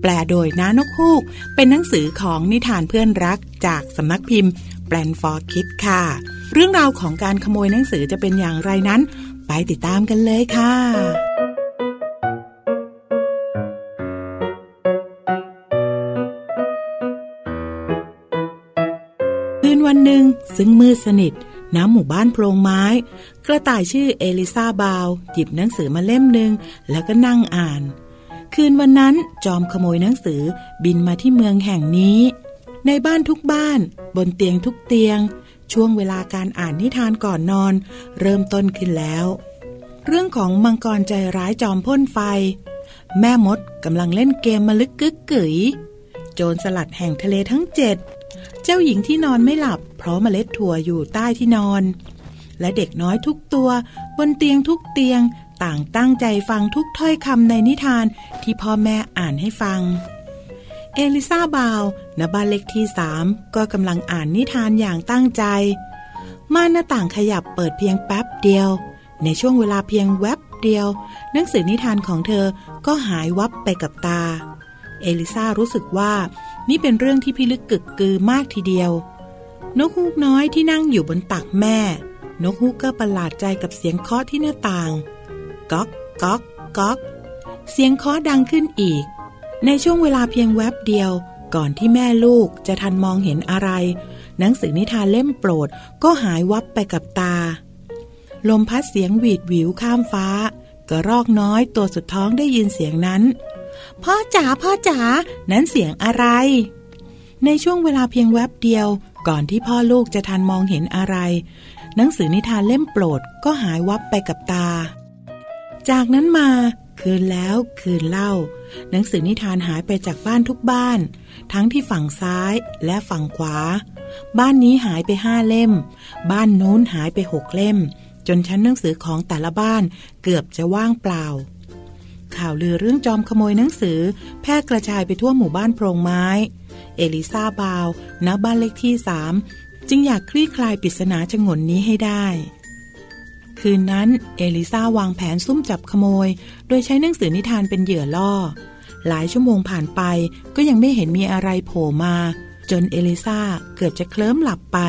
Speaker 7: แปลโดยน้านกฮูก เป็นหนังสือของนิทานเพื่อนรักจากสำนักพิมพ์ แปลนฟอร์คิดค่ะ เรื่องราวของการขโมยหนังสือจะเป็นอย่างไรนั้น ไปติดตามกันเลยค่ะ คืนวันหนึ่งซึ่งมืดสนิทน้ำหมู่บ้านโพรงไม้ กระต่ายชื่อเอลิซาบาว หยิบหนังสือมาเล่มหนึ่งแล้วก็นั่งอ่าน คืนวันนั้นจอมขโมยหนังสือบินมาที่เมืองแห่งนี้ ในบ้านทุกบ้าน บนเตียงทุกเตียง ช่วงเวลาการอ่านนิทานก่อนนอน เริ่มต้นขึ้นแล้ว เรื่องของมังกรใจร้ายจอมพ่นไฟ แม่มดกำลังเล่นเกมมาลึกกึกกึ๋ยโจรสลัดแห่งทะเลทั้งเจ็ดเจ้าหญิงที่นอนไม่หลับ เพราะเมล็ดถั่วอยู่ใต้ที่นอน และเด็กน้อยทุกตัว บนเตียงทุกเตียง ต่างตั้งใจฟังทุกถ้อยคำในนิทานที่พ่อแม่อ่านให้ฟัง เอลิซาบาวณบ้านเล็กที่สามก็กำลังอ่านนิทานอย่างตั้งใจ ม่านหน้าต่างขยับเปิดเพียงแป๊บเดียว ในช่วงเวลาเพียงแวบเดียว หนังสือนิทานของเธอก็หายวับไปกับตา เอลิซารู้สึกว่า นี่เป็นเรื่องที่พิลึกกึกกือมากทีเดียวนกฮูกน้อยที่นั่งอยู่บนตักแม่ นกฮูกก็ประหลาดใจกับเสียงเคาะที่หน้าต่าง ก๊อกก๊อกก๊อก เสียงคาะดังขึ้นอีก ในช่วงเวลาเพียงแวบเดียว ก่อนที่แม่ลูกจะทันมองเห็นอะไร หนังสือนิทานเล่มโปรดก็หายวับไปกับตา ลมพัดเสียงหวีดหวิวข้ามฟ้า กระรอกน้อยตัวสุดท้องได้ยินเสียงนั้น พ่อจ๋าพ่อจ๋านั้นเสียงอะไร ในช่วงเวลาเพียงแวบเดียว ก่อนที่พ่อลูกจะทันมองเห็นอะไร หนังสือนิทานเล่มโปรดก็หายวับไปกับตา จากนั้นมาคืนแล้วคืนเล่า หนังสือนิทานหายไปจากบ้านทุกบ้าน ทั้งที่ฝั่งซ้ายและฝั่งขวา บ้านนี้หายไปห้าเล่ม บ้านโน้นหายไปหกเล่ม จนชั้นหนังสือของแต่ละบ้านเกือบจะว่างเปล่า ข่าวลือเรื่องจอมขโมยหนังสือ แพร่กระจายไปทั่วหมู่บ้านโพรงไม้ เอลิซาบาวณบ้านเลขที่สามจึงอยากคลี่คลายปริศนาชงนนี้ให้ได้ คืนนั้นเอลิซาวางแผนซุ่มจับขโมย โดยใช้หนังสือนิทานเป็นเหยื่อล่อ หลายชั่วโมงผ่านไปก็ยังไม่เห็นมีอะไรโผล่มา จนเอลิซาเกือบจะเคลิ้มหลับไป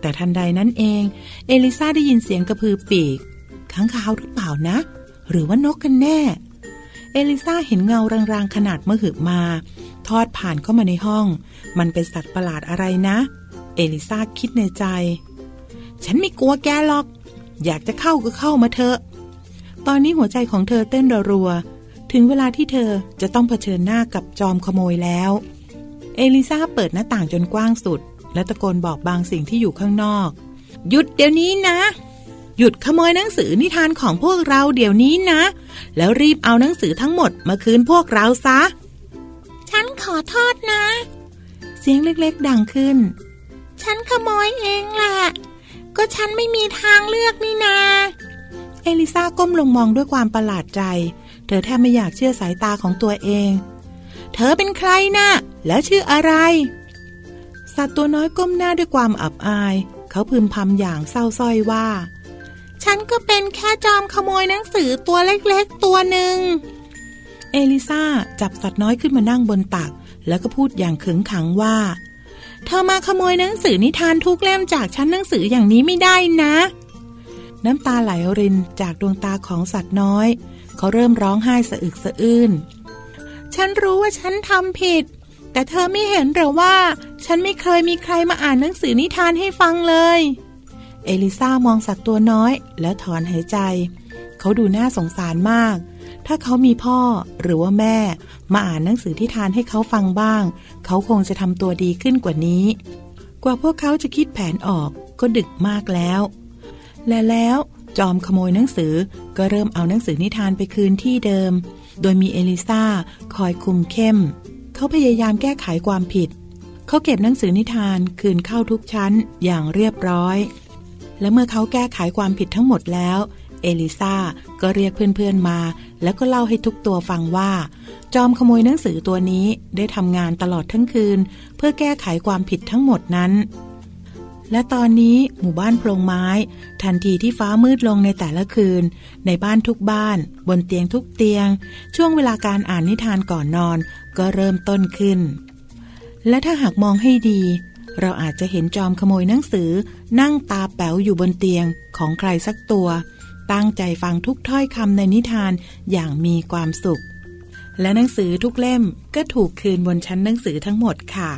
Speaker 7: แต่ทันใดนั้นเอง เอลิซาได้ยินเสียงกระพือปีกข้างคาวหรือเปล่านะ หรือว่านกกันแน่ เอลิซาเห็นเงารางๆขนาดมหึมา ทอดผ่านเข้ามาในห้อง มันเป็นสัตว์ประหลาดอะไรนะ เอลิซาคิดในใจ ฉันไม่กลัวแกหรอก อยากจะเข้าก็เข้ามาเถอะ ตอนนี้หัวใจของเธอเต้นรัวๆถึงเวลาที่เธอจะต้องเผชิญหน้ากับจอมขโมยแล้ว เอลิซาเปิดหน้าต่างจนกว้างสุด และตะโกนบอกบางสิ่งที่อยู่ข้างนอก หยุดเดี๋ยวนี้นะ หยุดขโมยหนังสือนิทานของพวกเราเดี๋ยวนี้นะ แล้วรีบเอาหนังสือทั้งหมดมาคืนพวกเราซะ
Speaker 8: ฉันขอโทษนะ
Speaker 7: เสียงเล็กๆดังขึ้น
Speaker 8: ฉันขโมยเองแหละ ก็ฉันไม่มีทางเลือกนี่นา
Speaker 7: เอลิซาก้มลงมองด้วยความประหลาดใจ เธอแทบไม่อยากเชื่อสายตาของตัวเอง เธอเป็นใครนะ่ะ แล้วชื่ออะไร สัตว์ตัวน้อยก้มหน้าด้วยความอับอาย เขาพึมพำอย่างเศร้าส้อยว่า
Speaker 8: ฉันก็เป็นแค่จอมขโมยหนังสือตัวเล็กๆตัวหนึ่ง
Speaker 7: เอลิซาจับสัตว์น้อยขึ้นมานั่งบนตัก แล้วก็พูดอย่างขึงขังว่า เธอมาขโมยหนังสือนิทานทุกเล่มจากชั้นหนังสืออย่างนี้ไม่ได้นะ น้ำตาไหลรินจากดวงตาของสัตว์น้อย เขาเริ่มร้องไห้สะอึกสะอื้น ฉันรู้ว่าฉันทำผิด แต่เธอไม่เห็นหรือว่า ฉันไม่เคยมีใครมาอ่านหนังสือนิทานให้ฟังเลย เอลิซามองสัตว์ตัวน้อย แล้วถอนหายใจ เขาดูน่าสงสารมาก ถ้าเขามีพ่อหรือว่าแม่ มาอ่านหนังสือที่ทานให้เขาฟังบ้าง เขาคงจะทำตัวดีขึ้นกว่านี้ กว่าพวกเขาจะคิดแผนออกก็ดึกมากแล้ว และแล้วจอมขโมยหนังสือก็เริ่มเอาหนังสือนิทานไปคืนที่เดิม โดยมีเอลิซาคอยคุมเข้ม เขาพยายามแก้ไขความผิด เขาเก็บหนังสือนิทานคืนเข้าทุกชั้นอย่างเรียบร้อย และเมื่อเขาแก้ไขความผิดทั้งหมดแล้ว เอลิซาก็เรียกเพื่อนๆมา แล้วก็เล่าให้ทุกตัวฟังว่า จอมขโมยหนังสือตัวนี้ได้ทำงานตลอดทั้งคืน เพื่อแก้ไขความผิดทั้งหมดนั้น และตอนนี้หมู่บ้านโพรงไม้ ทันทีที่ฟ้ามืดลงในแต่ละคืน ในบ้านทุกบ้าน บนเตียงทุกเตียง ช่วงเวลาการอ่านนิทานก่อนนอน ก็เริ่มต้นขึ้น และถ้าหากมองให้ดีเราอาจจะเห็นจอมขโมยหนังสือนั่งตาแป๋วอยู่บนเตียงของใครสักตัว ตั้งใจฟังทุกถ้อยคำในนิทานอย่างมีความสุข และหนังสือทุกเล่มก็ถูกคืนบนชั้นหนังสือทั้งหมดค่ะ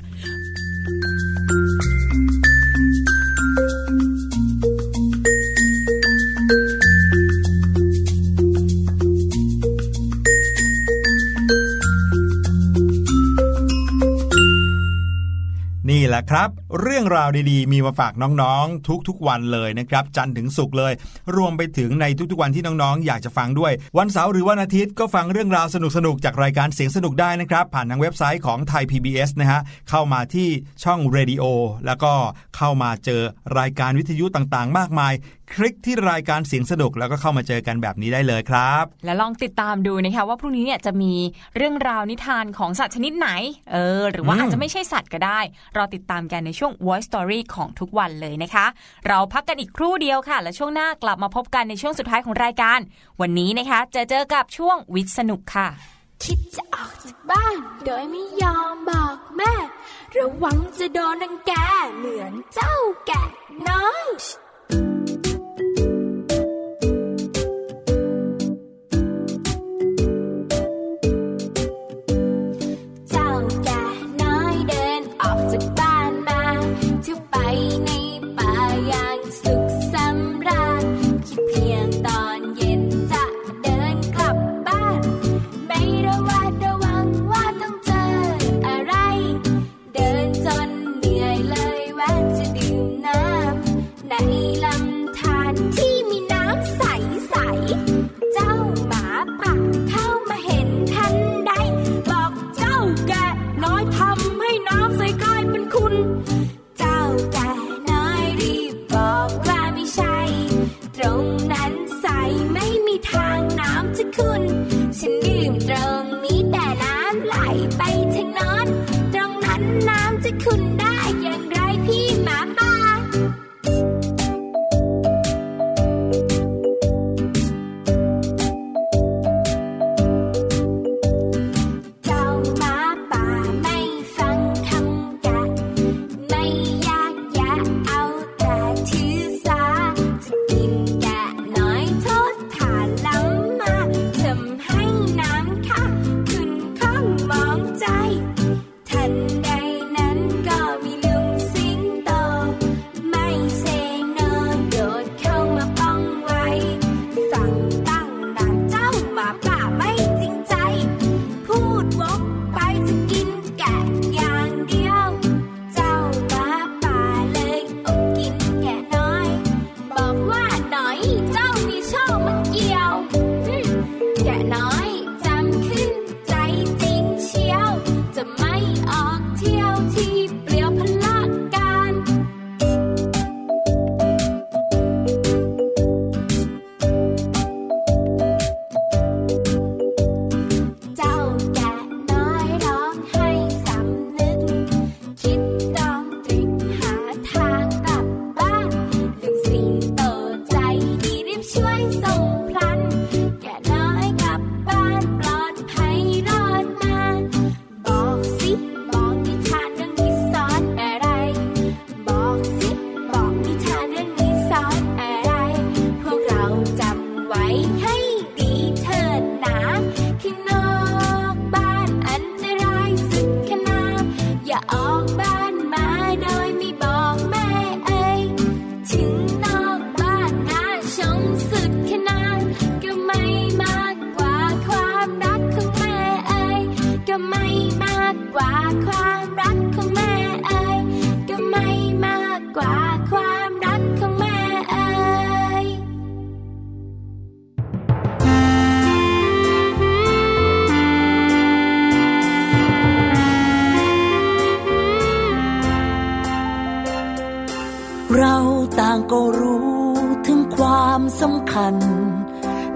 Speaker 1: นี่แหละครับ เรื่องราวดีๆ มีมาฝากน้องๆ ทุกๆวันเลยนะครับ จันทร์ถึงศุกร์เลย รวมไปถึงในทุกๆวันที่น้องๆ อยากจะฟังด้วย วันเสาร์หรือวันอาทิตย์ก็ฟังเรื่องราวสนุกๆ จากรายการเสียงสนุกได้นะครับ ผ่านทางเว็บไซต์ของไทย PBS นะฮะ เข้ามาที่ช่องเรดิโอแล้วก็เข้ามาเจอรายการวิทยุต่างๆ มากมาย คลิกที่รายการเสียงสนุกแล้วก็เข้ามาเจอกันแบบนี้ได้เลยครับ
Speaker 2: และลองติดตามดูนะคะว่าพรุ่งนี้เนี่ยจะมีเรื่องราวนิทานของสัตว์ชนิดไหน เออ หรือว่า
Speaker 1: อืม
Speaker 2: อาจจะไม่ใช่สัตว์ก็ได้ รอติดตามกันในช่วง Voice Story ของทุกวันเลยนะคะ เราพักกันอีกครู่เดียวค่ะ และช่วงหน้ากลับมาพบกันในช่วงสุดท้ายของรายการ วันนี้นะคะจะเจอกับช่วงวิทย์สนุกค่ะ
Speaker 3: คิดจะออกจากบ้าน โดยไม่ยอมบอกแม่ ระวังจะโดนรังแกเหมือนเจ้าแกะน้อย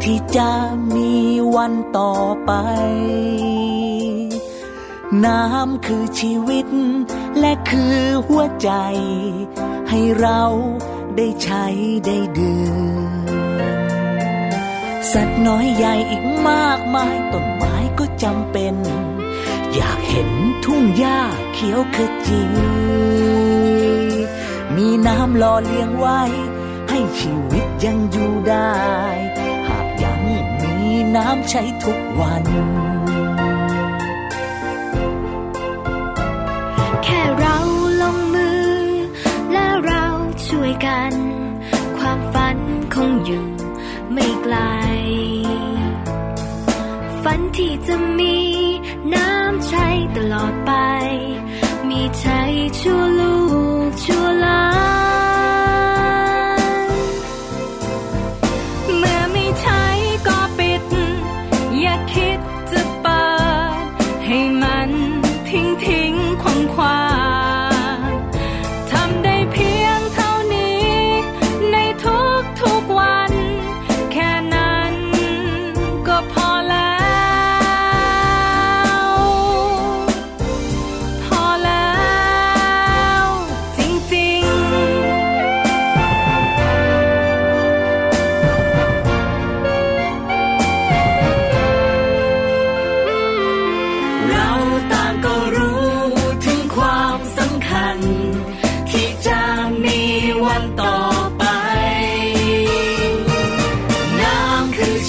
Speaker 3: ที่จะมีวัน
Speaker 9: ต่อไป น้ำคือชีวิต และคือหัวใจ ให้เราได้ใช้ได้ดื่มสัตว์น้อยใหญ่อีกมากมายต้นไม้ก็จำเป็น อยากเห็นทุ่งหญ้าเขียวขจี มีน้ำหล่อเลี้ยงไว้ ให้ชีวิตยังอยู่ได้ น้ำใช้ทุกวัน
Speaker 3: แค่เราลงมือ และเราช่วยกัน ความฝันคงอยู่ไม่ไกล ฝันที่จะมีน้ำใช้ตลอดไป มีใช้ชั่วลูกชั่วหลาน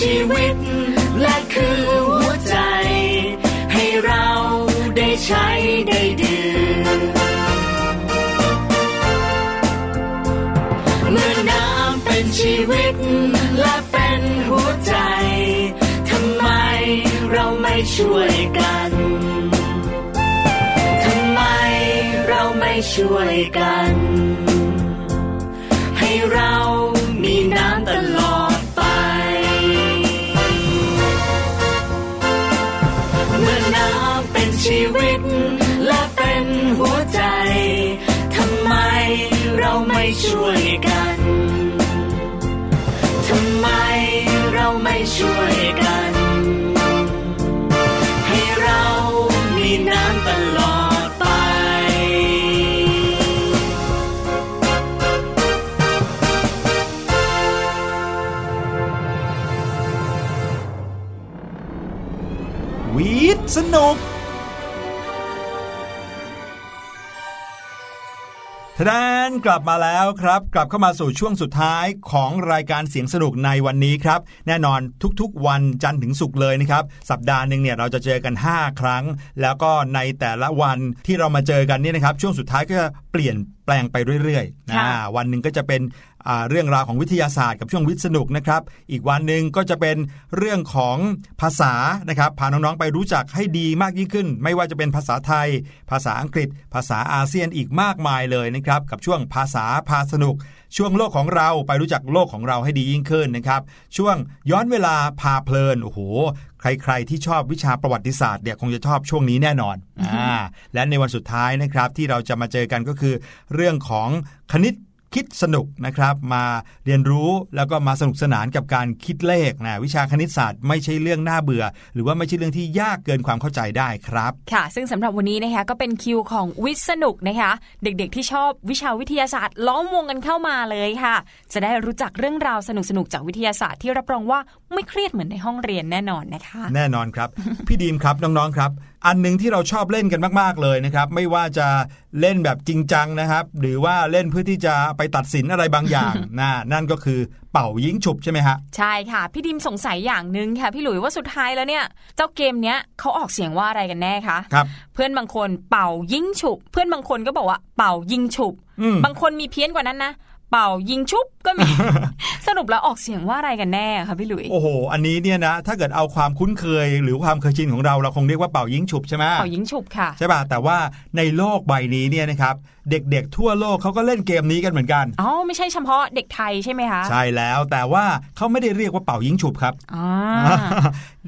Speaker 3: ชีวิ
Speaker 9: ต และคือหัวใจ ให้เราได้ใช้ได้ดื่มเมื่อน้ำเป็นชีวิต และเป็นหัวใจทำไมเราไม่ช่วยกันทำไมเราไม่ช่วยกัน ช่วยกัน ทำไมเราไม่ช่วยกัน ให้เรามีน้ำตลอดไป
Speaker 1: วีดสนุก ทะดานกลับมาแล้วครับ กลับเข้ามาสู่ช่วงสุดท้ายของรายการเสียงสนุกในวันนี้ครับ แน่นอนทุกๆ วันจันทร์ถึงศุกร์เลยนะครับ สัปดาห์หนึ่งเนี่ยเราจะเจอกัน 5 ครั้ง แล้วก็ในแต่ละวันที่เรามาเจอกันเนี่ยนะครับ ช่วงสุดท้ายก็จะเปลี่ยนแปลงไปเรื่อยๆ
Speaker 2: ค่ะ
Speaker 1: อ่าวันหนึ่งก็จะเป็นอ่า เรื่องราวของวิทยาศาสตร์กับช่วงวิทย์สนุกนะครับ อีกวันหนึ่งก็จะเป็นเรื่องของภาษานะครับพาน้องๆไปรู้จักให้ดีมากยิ่งขึ้น ไม่ว่าจะเป็นภาษาไทย ภาษาอังกฤษ ภาษาอาเซียนอีกมากมายเลยนะครับกับช่วงภาษาพาสนุก ช่วงโลกของเราไปรู้จักโลกของเราให้ดียิ่งขึ้นนะครับ ช่วงย้อนเวลาพาเพลินโอ้โหใคร ๆ ที่ชอบวิชาประวัติศาสตร์เนี่ยคงจะชอบช่วงนี้แน่นอนอ่าและในวันสุดท้ายนะครับที่เราจะมาเจอกันก็คือ เรื่องของคณิต คิดสนุกนะครับมาเรียนรู้แล้วก็มาสนุกสนานกับการคิดเลขนะวิชาคณิตศาสตร์ไม่ใช่เรื่องน่าเบื่อ หรือว่าไม่ใช่เรื่องที่ยากเกินความเข้าใจได้ครับ
Speaker 2: ค่ะ ซึ่งสำหรับวันนี้นะคะก็เป็นคิวของวิทย์สนุกนะคะ เด็กๆที่ชอบวิชาวิทยาศาสตร์ล้อมวงกันเข้ามาเลยค่ะ จะได้รู้จักเรื่องราวสนุกๆจากวิทยาศาสตร์ที่รับรองว่า ไม่เครียดเหมือนในห้องเรียนแน่นอนนะคะ
Speaker 1: แน่นอนครับ พี่ดีมครับน้องๆครับ อันหนึ่งที่เราชอบเล่นกันมากๆเลยนะครับ ไม่ว่าจะเล่นแบบจริงจังนะครับ หรือว่าเล่นเพื่อที่จะไปตัดสินอะไรบางอย่างนะนั่นก็คือเป่ายิงฉุบใช่ไหมฮะ
Speaker 2: ใช่ค่ะ พี่ดิมสงสัยอย่างหนึ่งค่ะ พี่หลุยว่าสุดท้ายแล้วเนี่ย เจ้าเกมเนี้ยเขาออกเสียงว่าอะไรกันแน่คะ
Speaker 1: ครับ
Speaker 2: เพื่อนบางคนเป่ายิงฉุบ เพื่อนบางคนก็บอกว่าเป่ายิงฉุบ
Speaker 1: อืม
Speaker 2: บางคนมีเพี้ยนกว่านั้นนะ เป่ายิงชุบก็มี สรุปแล้วออกเสียงว่าอะไรกันแน่คะพี่หลุย
Speaker 1: โอ้โห อันนี้เนี่ยนะ ถ้าเกิดเอาความคุ้นเคย หรือความเคยชินของเราเราคงเรียกว่าเป่ายิงฉุบใช่ไหม
Speaker 2: เป่ายิงฉุบค่ะ
Speaker 1: ใช่ป่ะ แต่ว่าในโลกใบนี้เนี่ยนะครับ เด็กๆ ทั่วโลกเขาก็เล่นเกมนี้กันเหมือนกัน
Speaker 2: อ๋อไม่ใช่เฉพาะเด็กไทยใช่ไหมคะ
Speaker 1: ใช่แล้วแต่ว่าเขาไม่ได้เรียกว่าเป่ายิงฉุบครับ
Speaker 2: อ่า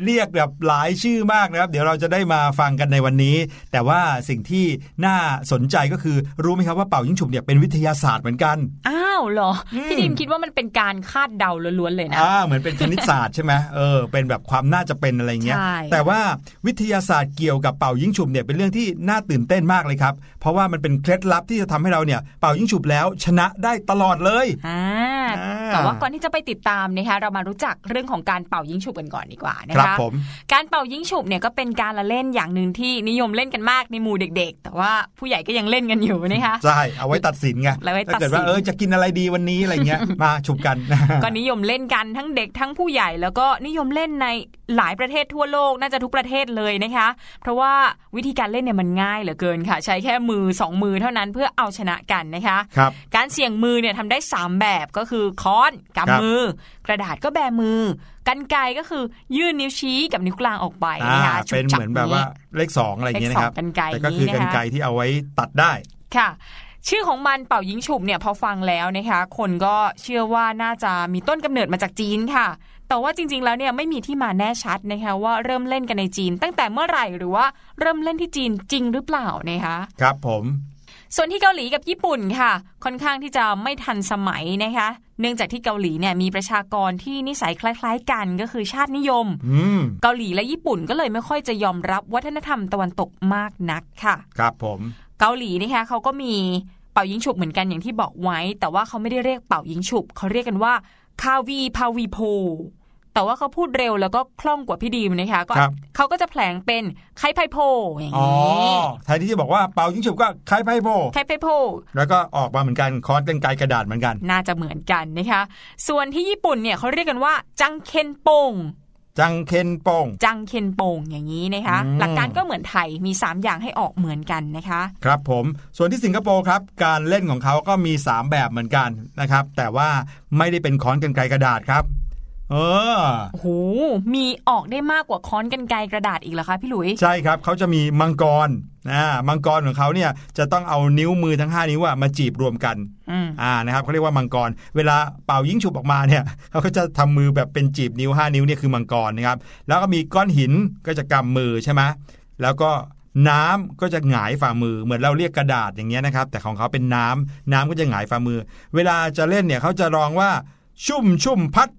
Speaker 1: เรียกแบบหลายชื่อมากนะครับ เดี๋ยวเราจะได้มาฟังกันในวันนี้ แต่ว่าสิ่งที่น่าสนใจก็คือรู้ไหมครับว่าเป่ายิงฉุบเนี่ยเป็นวิทยาศาสตร์เหมือนกัน
Speaker 2: อ้าวเหรอ
Speaker 1: อืม
Speaker 2: พี่ดิมคิดว่ามันเป็นการคาดเดาล้วนๆเลยนะ
Speaker 1: อ่าเหมือนเป็นคณิตศาสตร์ใช่ไหมเออเป็นแบบความน่าจะเป็นอะไรเงี้ย
Speaker 2: ใช่
Speaker 1: แต่ว่าวิทยาศาสตร์เกี่ยวกับเป่ายิงฉุบเนี่ยเป็นเรื่องที่น่าตื่นเต้นมากเลยครับ เพราะว่ามันเป็นเคล็ดลับที่จะทำให้เราเนี่ยเป่ายิงฉุบแล้วชนะได้ตลอดเลย
Speaker 2: อ่า
Speaker 1: อ่า
Speaker 2: แต่ว่าก่อนที่จะไปติดตามนะคะเรามารู้จักเรื่องของการเป่ายิงฉุบกันก่อนดีกว่านะ
Speaker 1: ครั
Speaker 2: คะ
Speaker 1: บผม
Speaker 2: การเป่ายิงฉุบเนี่ยก็เป็นการละเล่นอย่างหนึ่งที่นิยมเล่นกันมากในหมู่เด็ก ๆ แต่ว่าผู้ใหญ่ก็ยังเล่นกันอยู่นะคะ
Speaker 1: ใช่เอาไว้ตัดสินไง
Speaker 2: เอาไว้ตัดสิน
Speaker 1: ถ้าเกิดว่าเออจะกินอะไรดีวันนี้อะไรเงี้ยมาฉุบกัน
Speaker 2: ก็นิยมเล่นกันทั้งเด็กทั้งผู้ใหญ่แล้วก็นิยมเล่นในหลายประเทศทั่วโลกน่าจะทุกประเทศเลยนะคะ เพราะว่าวิธีการเล่นเนี่ยมันง่ายเหลือเกินค่ะ ใช้แค่มือสองมือเท่านั้นเพื่อเอาชนะกันนะคะ
Speaker 1: ครับ
Speaker 2: การเสี่ยงมือเนี่ยทำได้ 3 แบบก็คือค้อน
Speaker 1: ครับ
Speaker 2: กำมือ กระดาษก็แบมือ กันไกรก็คือยื่นนิ้วชี้กับนิ้วกลางออกไป
Speaker 1: อ่า
Speaker 2: นะคะ
Speaker 1: เป็น
Speaker 2: ฉุ
Speaker 1: เหมือนแบบว่าเลขสองอะไรอย่างเงี้ยนะครับ
Speaker 2: เลขสองกรรไกร
Speaker 1: แต่ก็คือ
Speaker 2: นี้นะคะ
Speaker 1: กันไกรที่เอาไว้ตัดได้
Speaker 2: ค่ะชื่อของมันเป่ายิงฉุบเนี่ยพอฟังแล้วนะคะคนก็เชื่อว่าน่าจะมีต้นกำเนิดมาจากจีนค่ะ แต่ว่าจริง ๆ แล้วเนี่ยไม่มีที่มาแน่ชัดนะคะว่าเริ่มเล่นกันในจีน ตั้งแต่เมื่อไหร่หรือว่าเริ่มเล่นที่จีนจริงหรือเปล่านะคะ
Speaker 1: ครับผม
Speaker 2: ส่วนที่เกาหลีกับญี่ปุ่นค่ะ ค่อนข้างที่จะไม่ทันสมัยนะคะ เนื่องจากที่เกาหลีเนี่ยมีประชากรที่นิสัยคล้ายๆกันก็คือชาตินิยม
Speaker 1: อืม
Speaker 2: เกาหลีและญี่ปุ่นก็เลยไม่ค่อยจะยอมรับวัฒนธรรมตะวันตกมากนักค่ะ
Speaker 1: ครับผม
Speaker 2: เกาหลีนะคะเขาก็มีเป่ายิงฉุบเหมือนกันอย่างที่บอกไว้ แต่ว่าเขาไม่ได้เรียกเป่ายิงฉุบเขาเรียกกันว่าคาวีพาวีโพ แต่ว่าเขาพูดเร็วแล้วก็คล่องกว่าพี่ดีมนะคะก็
Speaker 1: ครับ
Speaker 2: เขาก็จะแผลงเป็นไคไพโพอย่าง
Speaker 1: อ๋อ
Speaker 2: นี้
Speaker 1: แทนที่จะบอกว่าเป่ายิงฉุบก็คล้ายไพ่โพ
Speaker 2: ไคไพโพ
Speaker 1: แล้วก็ออกมาเหมือนกันค้อนกันไกรกระดาษเหมือนกัน
Speaker 2: น่าจะเหมือนกันนะคะ ส่วนที่ญี่ปุ่นเนี่ยเขาเรียกกันว่า จังเคนโปง
Speaker 1: จังเคนโปง
Speaker 2: จังเคนโปงอย่างนี้นะคะ
Speaker 1: อืม
Speaker 2: หลักการก็เหมือนไทยมี 3 อย่างให้ออกเหมือนกันนะคะ
Speaker 1: ครับผมส่วนที่สิงคโปร์ครับ การเล่นของเขาก็มี 3 แบบเหมือนกันนะครับ แต่ว่าไม่ได้เป็นค้อนกันไกรกระดาษครับ เออ
Speaker 2: โอ้โหมีออกได้มากกว่าค้อนกันไกรกระดาษอีกเหรอคะพี่หลุย
Speaker 1: ใช่ครับเขาจะมีมังกรอ่ามังกรของเขาเนี่ยจะต้องเอานิ้วมือทั้ง 5 นิ้วอะมาจีบรวมกัน
Speaker 2: อืม
Speaker 1: อ่านะครับเขาเรียกว่ามังกร เวลาเป่ายิงฉุบออกมาเนี่ยเขาก็จะทำมือแบบเป็นจีบนิ้ว 5 นิ้วเนี่ยคือมังกรนะครับ แล้วก็มีก้อนหินก็จะกำมือใช่ไหมแล้วก็น้ำก็จะหงายฝ่ามือเหมือนเราเรียกกระดาษอย่างเงี้ยนะครับ แต่ของเขาเป็นน้ำน้ำก็จะหงายฝ่ามือ เวลาจะเล่นเนี่ยเขาจะร้องว่าชุ่มชุ่มพัด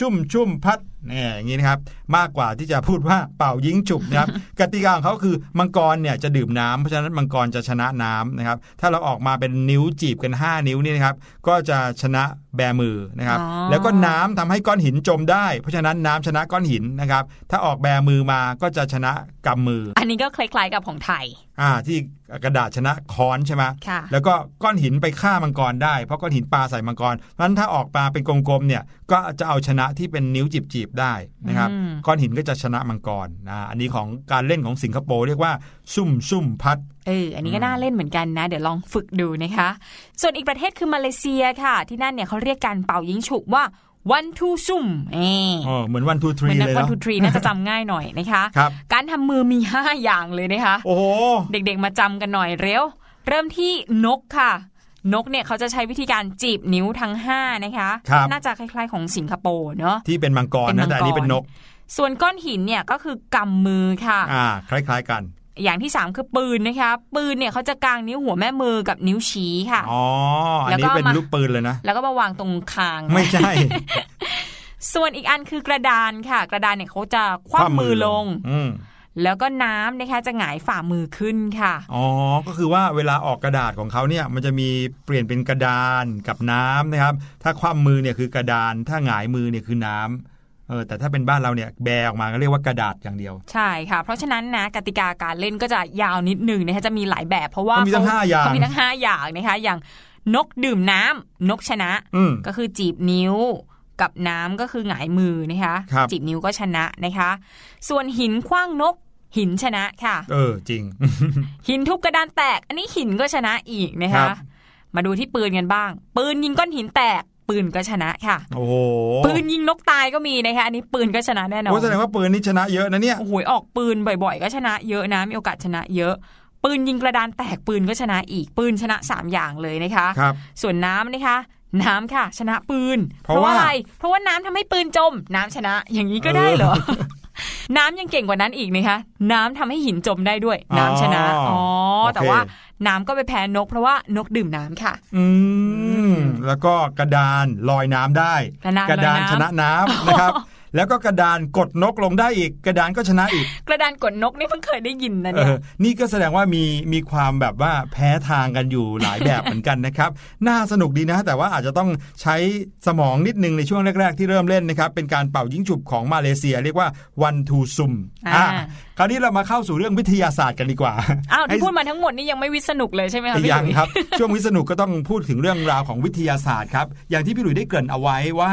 Speaker 1: ชุ่มชุ่มพัดนี่ยอย่างนี้นะครับมากกว่าที่จะพูดว่าเป่ายิงฉุบนะครับกติกาของเขาคือมังกรเนี่ยจะดื่มน้ำเพราะฉะนั้นมังกรจะชนะน้ำนะครับถ้าเราออกมาเป็นนิ้วจีบกัน 5 นิ้วนี่นะครับก็จะชนะแบมือนะครับ
Speaker 2: อ๋อ
Speaker 1: แล้วก็น้ำทำให้ก้อนหินจมได้ เพราะฉะนั้นน้ำชนะก้อนหินนะครับถ้าออกแบมือมาก็จะชนะกำมือ
Speaker 2: อันนี้ก็คล้ายๆกับของไทย
Speaker 1: อ่าที่กระดาษชนะค้อนใช่ไหม
Speaker 2: ค่ะ
Speaker 1: แล้วก็ก้อนหินไปฆ่ามังกรได้เพราะก้อนหินปลาใส่มังกรเพราะฉะนั้นถ้าออกมาเป็นกลมๆเนี่ยก็จะเอาชนะที่เป็นนิ้วจีบๆได้นะครับ
Speaker 2: อืม
Speaker 1: ก้อนหินก็จะชนะมังกรนะอันนี้ของการเล่นของสิงคโปร์เรียกว่า ซุ่มซุ่มพัด
Speaker 2: เอออันนี้ก็น่าเล่นเหมือนกันนะ เดี๋ยวลองฝึกดูนะคะ ส่วนอีกประเทศคือมาเลเซียค่ะ ที่นั่นเนี่ยเขาเรียกการเป่ายิงฉุบว่า one two ซุ่มเออ
Speaker 1: อ๋อเหมือนวันทูท
Speaker 2: เห
Speaker 1: รี
Speaker 2: มือนนั
Speaker 1: เลย
Speaker 2: วัน
Speaker 1: เนาะ
Speaker 2: ทูทรีน่าจะจำง่ายหน่อยนะคะ
Speaker 1: ครับ
Speaker 2: การทำมือมี 5 อย่างเลยนะคะ
Speaker 1: โอ้โห
Speaker 2: เด็กๆมาจำกันหน่อยเร็ว เริ่มที่นกค่ะ นกเนี่ยเขาจะใช้วิธีการจีบนิ้วทั้ง5นะคะ
Speaker 1: ครับ
Speaker 2: น่าจะคล้าย ๆ ของสิงคโปร์เนาะ
Speaker 1: ที่เป็นมังกร
Speaker 2: เป็นมั
Speaker 1: นะ
Speaker 2: งกร
Speaker 1: แต่อันนี้เป็นนก
Speaker 2: ส่วนก้อนหินเนี่ยก็คือกำมือค่ะ
Speaker 1: อ่าคล้าย ๆ กัน
Speaker 2: อย่างที่ 3 คือปืนนะคะปืนเนี่ยเขาจะกางนิ้วหัวแม่มือกับนิ้วชี้ค่ะ
Speaker 1: อ๋ออัน
Speaker 2: แล้ว
Speaker 1: นี้
Speaker 2: ก็
Speaker 1: เป็น
Speaker 2: มา
Speaker 1: ลูกปืนเลยนะ
Speaker 2: แล้วก็มาวางตรงคาง
Speaker 1: ไม่ใช่
Speaker 2: ส่วนอีกอันคือกระดานค่ะ กระดานเนี่ยเขาจะคว่ำมือลง
Speaker 1: อืม
Speaker 2: แล้วก็น้ำนะคะจะหงายฝ่ามือขึ้นค่ะ
Speaker 1: อ๋อ ก็คือว่าเวลาออกกระดาษของเขาเนี่ยมันจะมีเปลี่ยนเป็นกระดานกับน้ำนะครับ ถ้าคว่ำมือเนี่ยคือกระดาน ถ้าหงายมือเนี่ยคือน้ำเออแต่ถ้าเป็นบ้านเราเนี่ยแบออกมาก็เรียกว่ากระดาษอย่างเดียว
Speaker 2: ใช่ค่ะ เพราะฉะนั้นนะกติกาการเล่นก็จะยาวนิดหนึ่งนะคะจะมีหลายแบบเพราะว่า
Speaker 1: มันมีตั้ง
Speaker 2: เข
Speaker 1: ห้าอย่าง
Speaker 2: เขามีทั้งห้าอย่างนะคะอย่างนกดื่มน้ำนกชนะ
Speaker 1: อืม
Speaker 2: ก็คือจีบนิ้ว กับน้ำก็คือหงายมือนะคะ
Speaker 1: ครับ
Speaker 2: จีบนิ้วก็ชนะนะคะ ส่วนหินคว้างนกหินชนะค่ะ
Speaker 1: เออจริง
Speaker 2: หินทุบกระดานแตก อันนี้หินก็ชนะอีกนะ
Speaker 1: ครั
Speaker 2: คะ
Speaker 1: บ
Speaker 2: มาดูที่ปืนกันบ้าง ปืนยิงก้อนหินแตก ปืนก็ชนะค่ะ
Speaker 1: โอ้โห
Speaker 2: ปืนยิงนกตายก็มีนะคะอันนี้ปืนก็ชนะแน่นอน
Speaker 1: โอ้แสดงว่าปืนนี่ชนะเยอะนะเนี่ย
Speaker 2: โอ้โหออกปืนบ่อยๆ ก็ชนะเยอะนะมีโอกาสชนะเยอะปืนยิงกระดานแตกปืนก็ชนะอีกปืนชนะ 3 อย่างเลยนะคะ
Speaker 1: ครับ
Speaker 2: ส่วนน้ำนะคะ น้ำค่ะ ชนะปืน
Speaker 1: เพราะว่า
Speaker 2: อะไรเพราะว่าน้ำทำให้ปืนจม น้ำชนะ อย่างนี้ก็ได้เหรอน้ำยังเก่งกว่านั้นอีกนะคะ น้ำทำให้หินจมได้ด้วย น้ำชนะ
Speaker 1: อ๋อ
Speaker 2: อ๋อ
Speaker 1: โอเค
Speaker 2: แต่ว่าน้ำก็ไปแพ้นกเพราะว่านกดื่มน้ำค่ะ
Speaker 1: อืม แล้วก็กระดานลอยน้ำได้
Speaker 2: กระดาน
Speaker 1: ดาน
Speaker 2: ลอยน้ำ
Speaker 1: ชนะน้ำนะครับ แล้วก็กระดานกดนกลงได้อีก กระดานก็ชนะอีก
Speaker 2: กระดานกดนกนี่เพิ่งเคยได้ยินนะ
Speaker 1: เอ
Speaker 2: เนี่ย
Speaker 1: อนี่ก็แสดงว่ามีมีความแบบว่าแพ้ทางกันอยู่หลายแบบเหมือนกันนะครับ น่าสนุกดีนะ แต่ว่าอาจจะต้องใช้สมองนิดนึงในช่วงแรก ๆ ที่เริ่มเล่นนะครับ เป็นการเป่ายิงฉุบของมาเลเซีย เรียกว่า one two sum
Speaker 2: อ่า
Speaker 1: คราวนี้เรามาเข้าสู่เรื่องวิทยาศาสตร์กันดีกว่า
Speaker 2: อ้าวที่
Speaker 1: ให้
Speaker 2: พูดมาทั้งหมดนี่ยังไม่วิสนุกเลยใช่ไหมคะพี่
Speaker 1: ยัง
Speaker 2: หลุย
Speaker 1: ครับ ช่วงวิษณุก็ต้องพูดถึงเรื่องราวของวิทยาศาสตร์ครับ อย่างที่พี่หลุยได้เกริ่นเอาไว้ว่า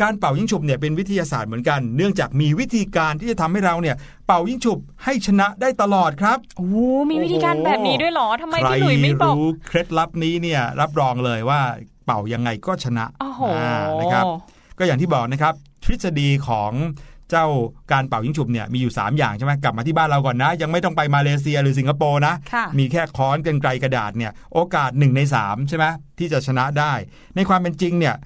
Speaker 1: การเป่ายิงฉุบเนี่ยเป็นวิทยาศาสตร์เหมือนกัน เนื่องจากมีวิธีการที่จะทำให้เราเนี่ยเป่ายิงฉุบให้ชนะได้ตลอดครับ
Speaker 2: โอ้โหมีวิธีการแบบนี้ด้วยเหรอทำไม
Speaker 1: ใคร
Speaker 2: พี่หลุยไม่บอก
Speaker 1: รู้เคล็ดลับนี้เนี่ยรับรองเลยว่าเป่ายังไงก็ชนะ
Speaker 2: โอ้โหา
Speaker 1: นะครับ ก็อย่างที่บอกนะครับทฤษฎีของ เจ้าการเป่ายิงฉุบเนี่ยมีอยู่ 3 อย่างใช่ไหมกลับมาที่บ้านเราก่อนนะ ยังไม่ต้องไปมาเลเซียหรือสิงคโปร์นะ
Speaker 2: ค่ะ
Speaker 1: มีแค่ค้อนกันไกลกระดาษเนี่ยโอกาส 1 ใน 3 ใช่ไหมที่จะชนะได้ ในความเป็นจริงเนี่ย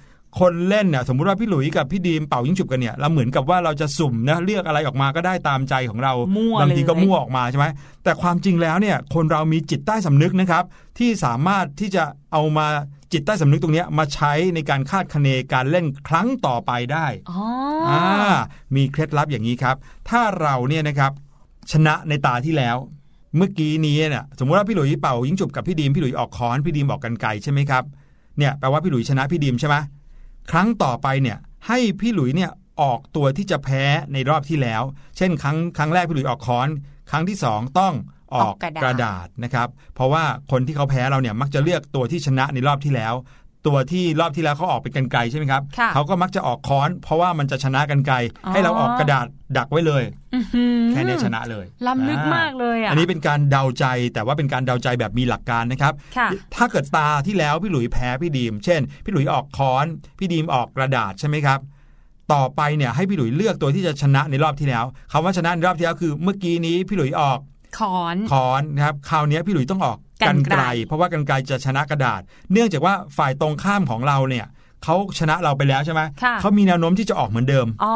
Speaker 1: คนเล่นเนี่ยสมมุติว่าพี่หลุยกับพี่ดีมเป่ายิงฉุบกันเนี่ยเราเหมือนกับว่าเราจะสุ่มนะเลือกอะไรออกมาก็ได้ตามใจของเรา
Speaker 2: มั่ว
Speaker 1: บางทีก็
Speaker 2: เลย
Speaker 1: มั่วออกมาใช่ไหมแต่ความจริงแล้วเนี่ยคนเรามีจิตใต้สำนึกนะครับที่สามารถที่จะเอามา จิตใต้สำนึกตรงเนี้ยมาใช้ในการคาดคะเนการเล่นครั้งต่อไปได้
Speaker 2: อ๋ออ
Speaker 1: อ่ามีเคล็ดลับอย่างนี้ครับ ถ้าเราเนี่ยนะครับชนะในตาที่แล้ว เมื่อกี้นี้เนี่ยสมมติว่าพี่หลุยเป่ายิงจุบกับพี่ดีมพี่หลุยออกค้อนพี่ดีมออกกันไกลใช่ไหมครับเนี่ยแปลว่าพี่หลุยชนะพี่ดีมใช่ไหมครั้งต่อไปเนี่ยให้พี่หลุยเนี่ยออกตัวที่จะแพ้ในรอบที่แล้ว เช่น ครั้งครั้งแรกพี่หลุยออกค้อน ครั้งที่สองต้อง ออก
Speaker 2: ออกกระดาษ
Speaker 1: กระดาษนะครับ เพราะว่าคนที่เขาแพ้เราเนี่ยมักจะเลือกตัวที่ชนะในรอบที่แล้ว ตัวที่รอบที่แล้วเขาออกเป็นกันไกลใช่ไหมครับ
Speaker 2: ค่ะ
Speaker 1: เขาก็มักจะออกค้อน เพราะว่ามันจะชนะกันไกล
Speaker 2: อ๋อ
Speaker 1: ให้เราออกกระดาษดักไว้เลย
Speaker 2: อื้อหือ
Speaker 1: แค่นี้ชนะเลย
Speaker 2: ล้ำลึก
Speaker 1: อ่
Speaker 2: มากเลยอะ
Speaker 1: อันนี้เป็นการเดาใจแต่ว่าเป็นการเดาใจแบบมีหลักการนะครับ
Speaker 2: ค่ะ
Speaker 1: ถ้าเกิดตาที่แล้วพี่หลุยแพ้พี่ดีม เช่น พี่หลุยออกค้อน พี่ดีมออกกระดาษใช่ไหมครับต่อไปเนี่ยให้พี่หลุยเลือกตัวที่จะชนะในรอบที่แล้วคำว่าชนะในรอบที่แล้วคือ เมื่อกี้นี้พี่หลุยออก
Speaker 2: ขอน
Speaker 1: ค้อนนะครับคราวนี้พี่หลุยต้องออก
Speaker 2: กร
Speaker 1: กัน
Speaker 2: ร
Speaker 1: ไก
Speaker 2: ไก
Speaker 1: ร
Speaker 2: ร
Speaker 1: เพราะว่ากันไกรจะชนะกระดาษ เนื่องจากว่าฝ่ายตรงข้ามของเราเนี่ยเขาชนะเราไปแล้วใช่ไหม
Speaker 2: ค่ะ
Speaker 1: เขามีแนวโน้มที่จะออกเหมือนเดิม
Speaker 2: อ๋อ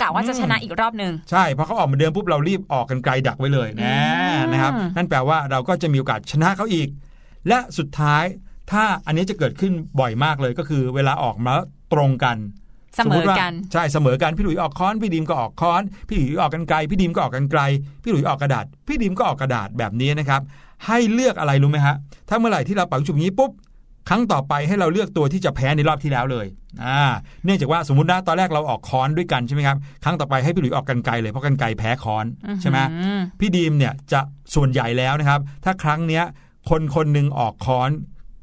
Speaker 2: กะว่าจะชนะอีกรอบหนึ่ง
Speaker 1: ใช่ เพราะเขาออกเหมือนเดิมปุ๊บเรารีบออกกันไกลดักไว้เลยนะ
Speaker 2: อืม
Speaker 1: นะครับ นั่นแปลว่าเราก็จะมีโอกาสชนะเขาอีก และสุดท้ายถ้าอันนี้จะเกิดขึ้นบ่อยมากเลยก็คือ เวลาออกมาตรงกัน
Speaker 2: เสมอ
Speaker 1: ติว่า
Speaker 2: กัน
Speaker 1: ใช่เสมอกันพี่หลุยออกค้อนพี่ดีมก็ออกค้อน พี่หลุยออกกันไกลพี่ดีมก็ออกกันไกล พี่หลุยออกกระดาษ พี่ดีมก็ออกกระดาษแบบนี้นะครับ ให้เลือกอะไรรู้ไหมฮะถ้าเมื่อไหร่ที่เราเป่าฉุบอย่างนี้ปุ๊บครั้งต่อไปให้เราเลือกตัวที่จะแพ้ในรอบที่แล้วเลย อ่า เนื่องจากว่าสมมตินะตอนแรกเราออกค้อนด้วยกันใช่ไหมครับ ครั้งต่อไปให้พี่หลุยออกกันไกลเลยเพราะกันไกลแพ้ค้อนใช่ไหม
Speaker 2: อืม
Speaker 1: พี่ดีมเนี่ยจะส่วนใหญ่แล้วนะครับ ถ้าครั้งเนี้ยคนคนหนึ่งออกค้อน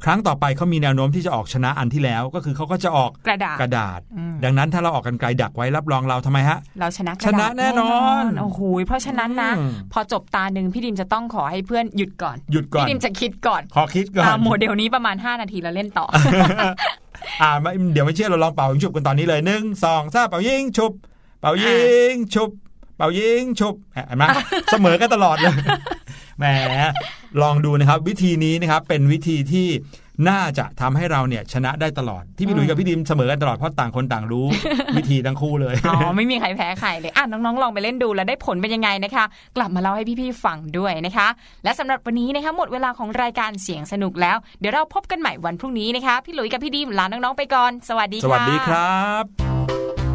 Speaker 1: ครั้งต่อไปเขามีแนวโน้มที่จะออกชนะอันที่แล้ว ก็คือเขาก็จะออก
Speaker 2: กระดาษ
Speaker 1: กระดาษ
Speaker 2: อืม
Speaker 1: ดังนั้นถ้าเราออกกันไกลดักไว้รับรองเราทำไมฮะ
Speaker 2: เราชนะก
Speaker 1: ช
Speaker 2: ระ
Speaker 1: นะ
Speaker 2: ดาษ
Speaker 1: แน่นอน
Speaker 2: โอ้โหเพราะฉะนั้นนะ
Speaker 1: อืม
Speaker 2: พอจบตาหนึ่งพี่ดิมจะต้องขอให้เพื่อนหยุดก่อน
Speaker 1: หยุดก่อน
Speaker 2: พี่ดิมจะคิดก่อน
Speaker 1: ขอคิดก่อน
Speaker 2: อ่าโมเดลนี้ประมาณ 5 นาทีแล้วเล่นต่อ
Speaker 1: อ่าไม่เดี๋ยวไม่เชื่อเราลองเป่ายิงฉุบกันตอนนี้เลยหนึ่งสองสามเป่ายิงฉุบ เป่ายิงฉุบ เป่ายิงฉุบเห็นไหมเสมอกันตลอดเลย แหมลองดูนะครับ วิธีนี้นะครับเป็นวิธีที่น่าจะทำให้เราเนี่ยชนะได้ตลอดที่พี่หลุยกับพี่ดิมเสมอกันตลอดเพราะต่างคนต่างรู้ วิธีทั้งคู่เลย
Speaker 2: อ๋อไม่มีใครแพ้ใครเลยอะน้องๆลองไปเล่นดูแล้วได้ผลเป็นยังไงนะคะ กลับมาเล่าให้พี่ๆฟังด้วยนะคะ และสำหรับวันนี้นะคะหมดเวลาของรายการเสียงสนุกแล้ว เดี๋ยวเราพบกันใหม่วันพรุ่งนี้นะคะ พี่หลุยกับพี่ดิมลาน้องๆไปก่อน สวัสดี
Speaker 1: ส
Speaker 2: ค่ะ
Speaker 1: วัสดีครับ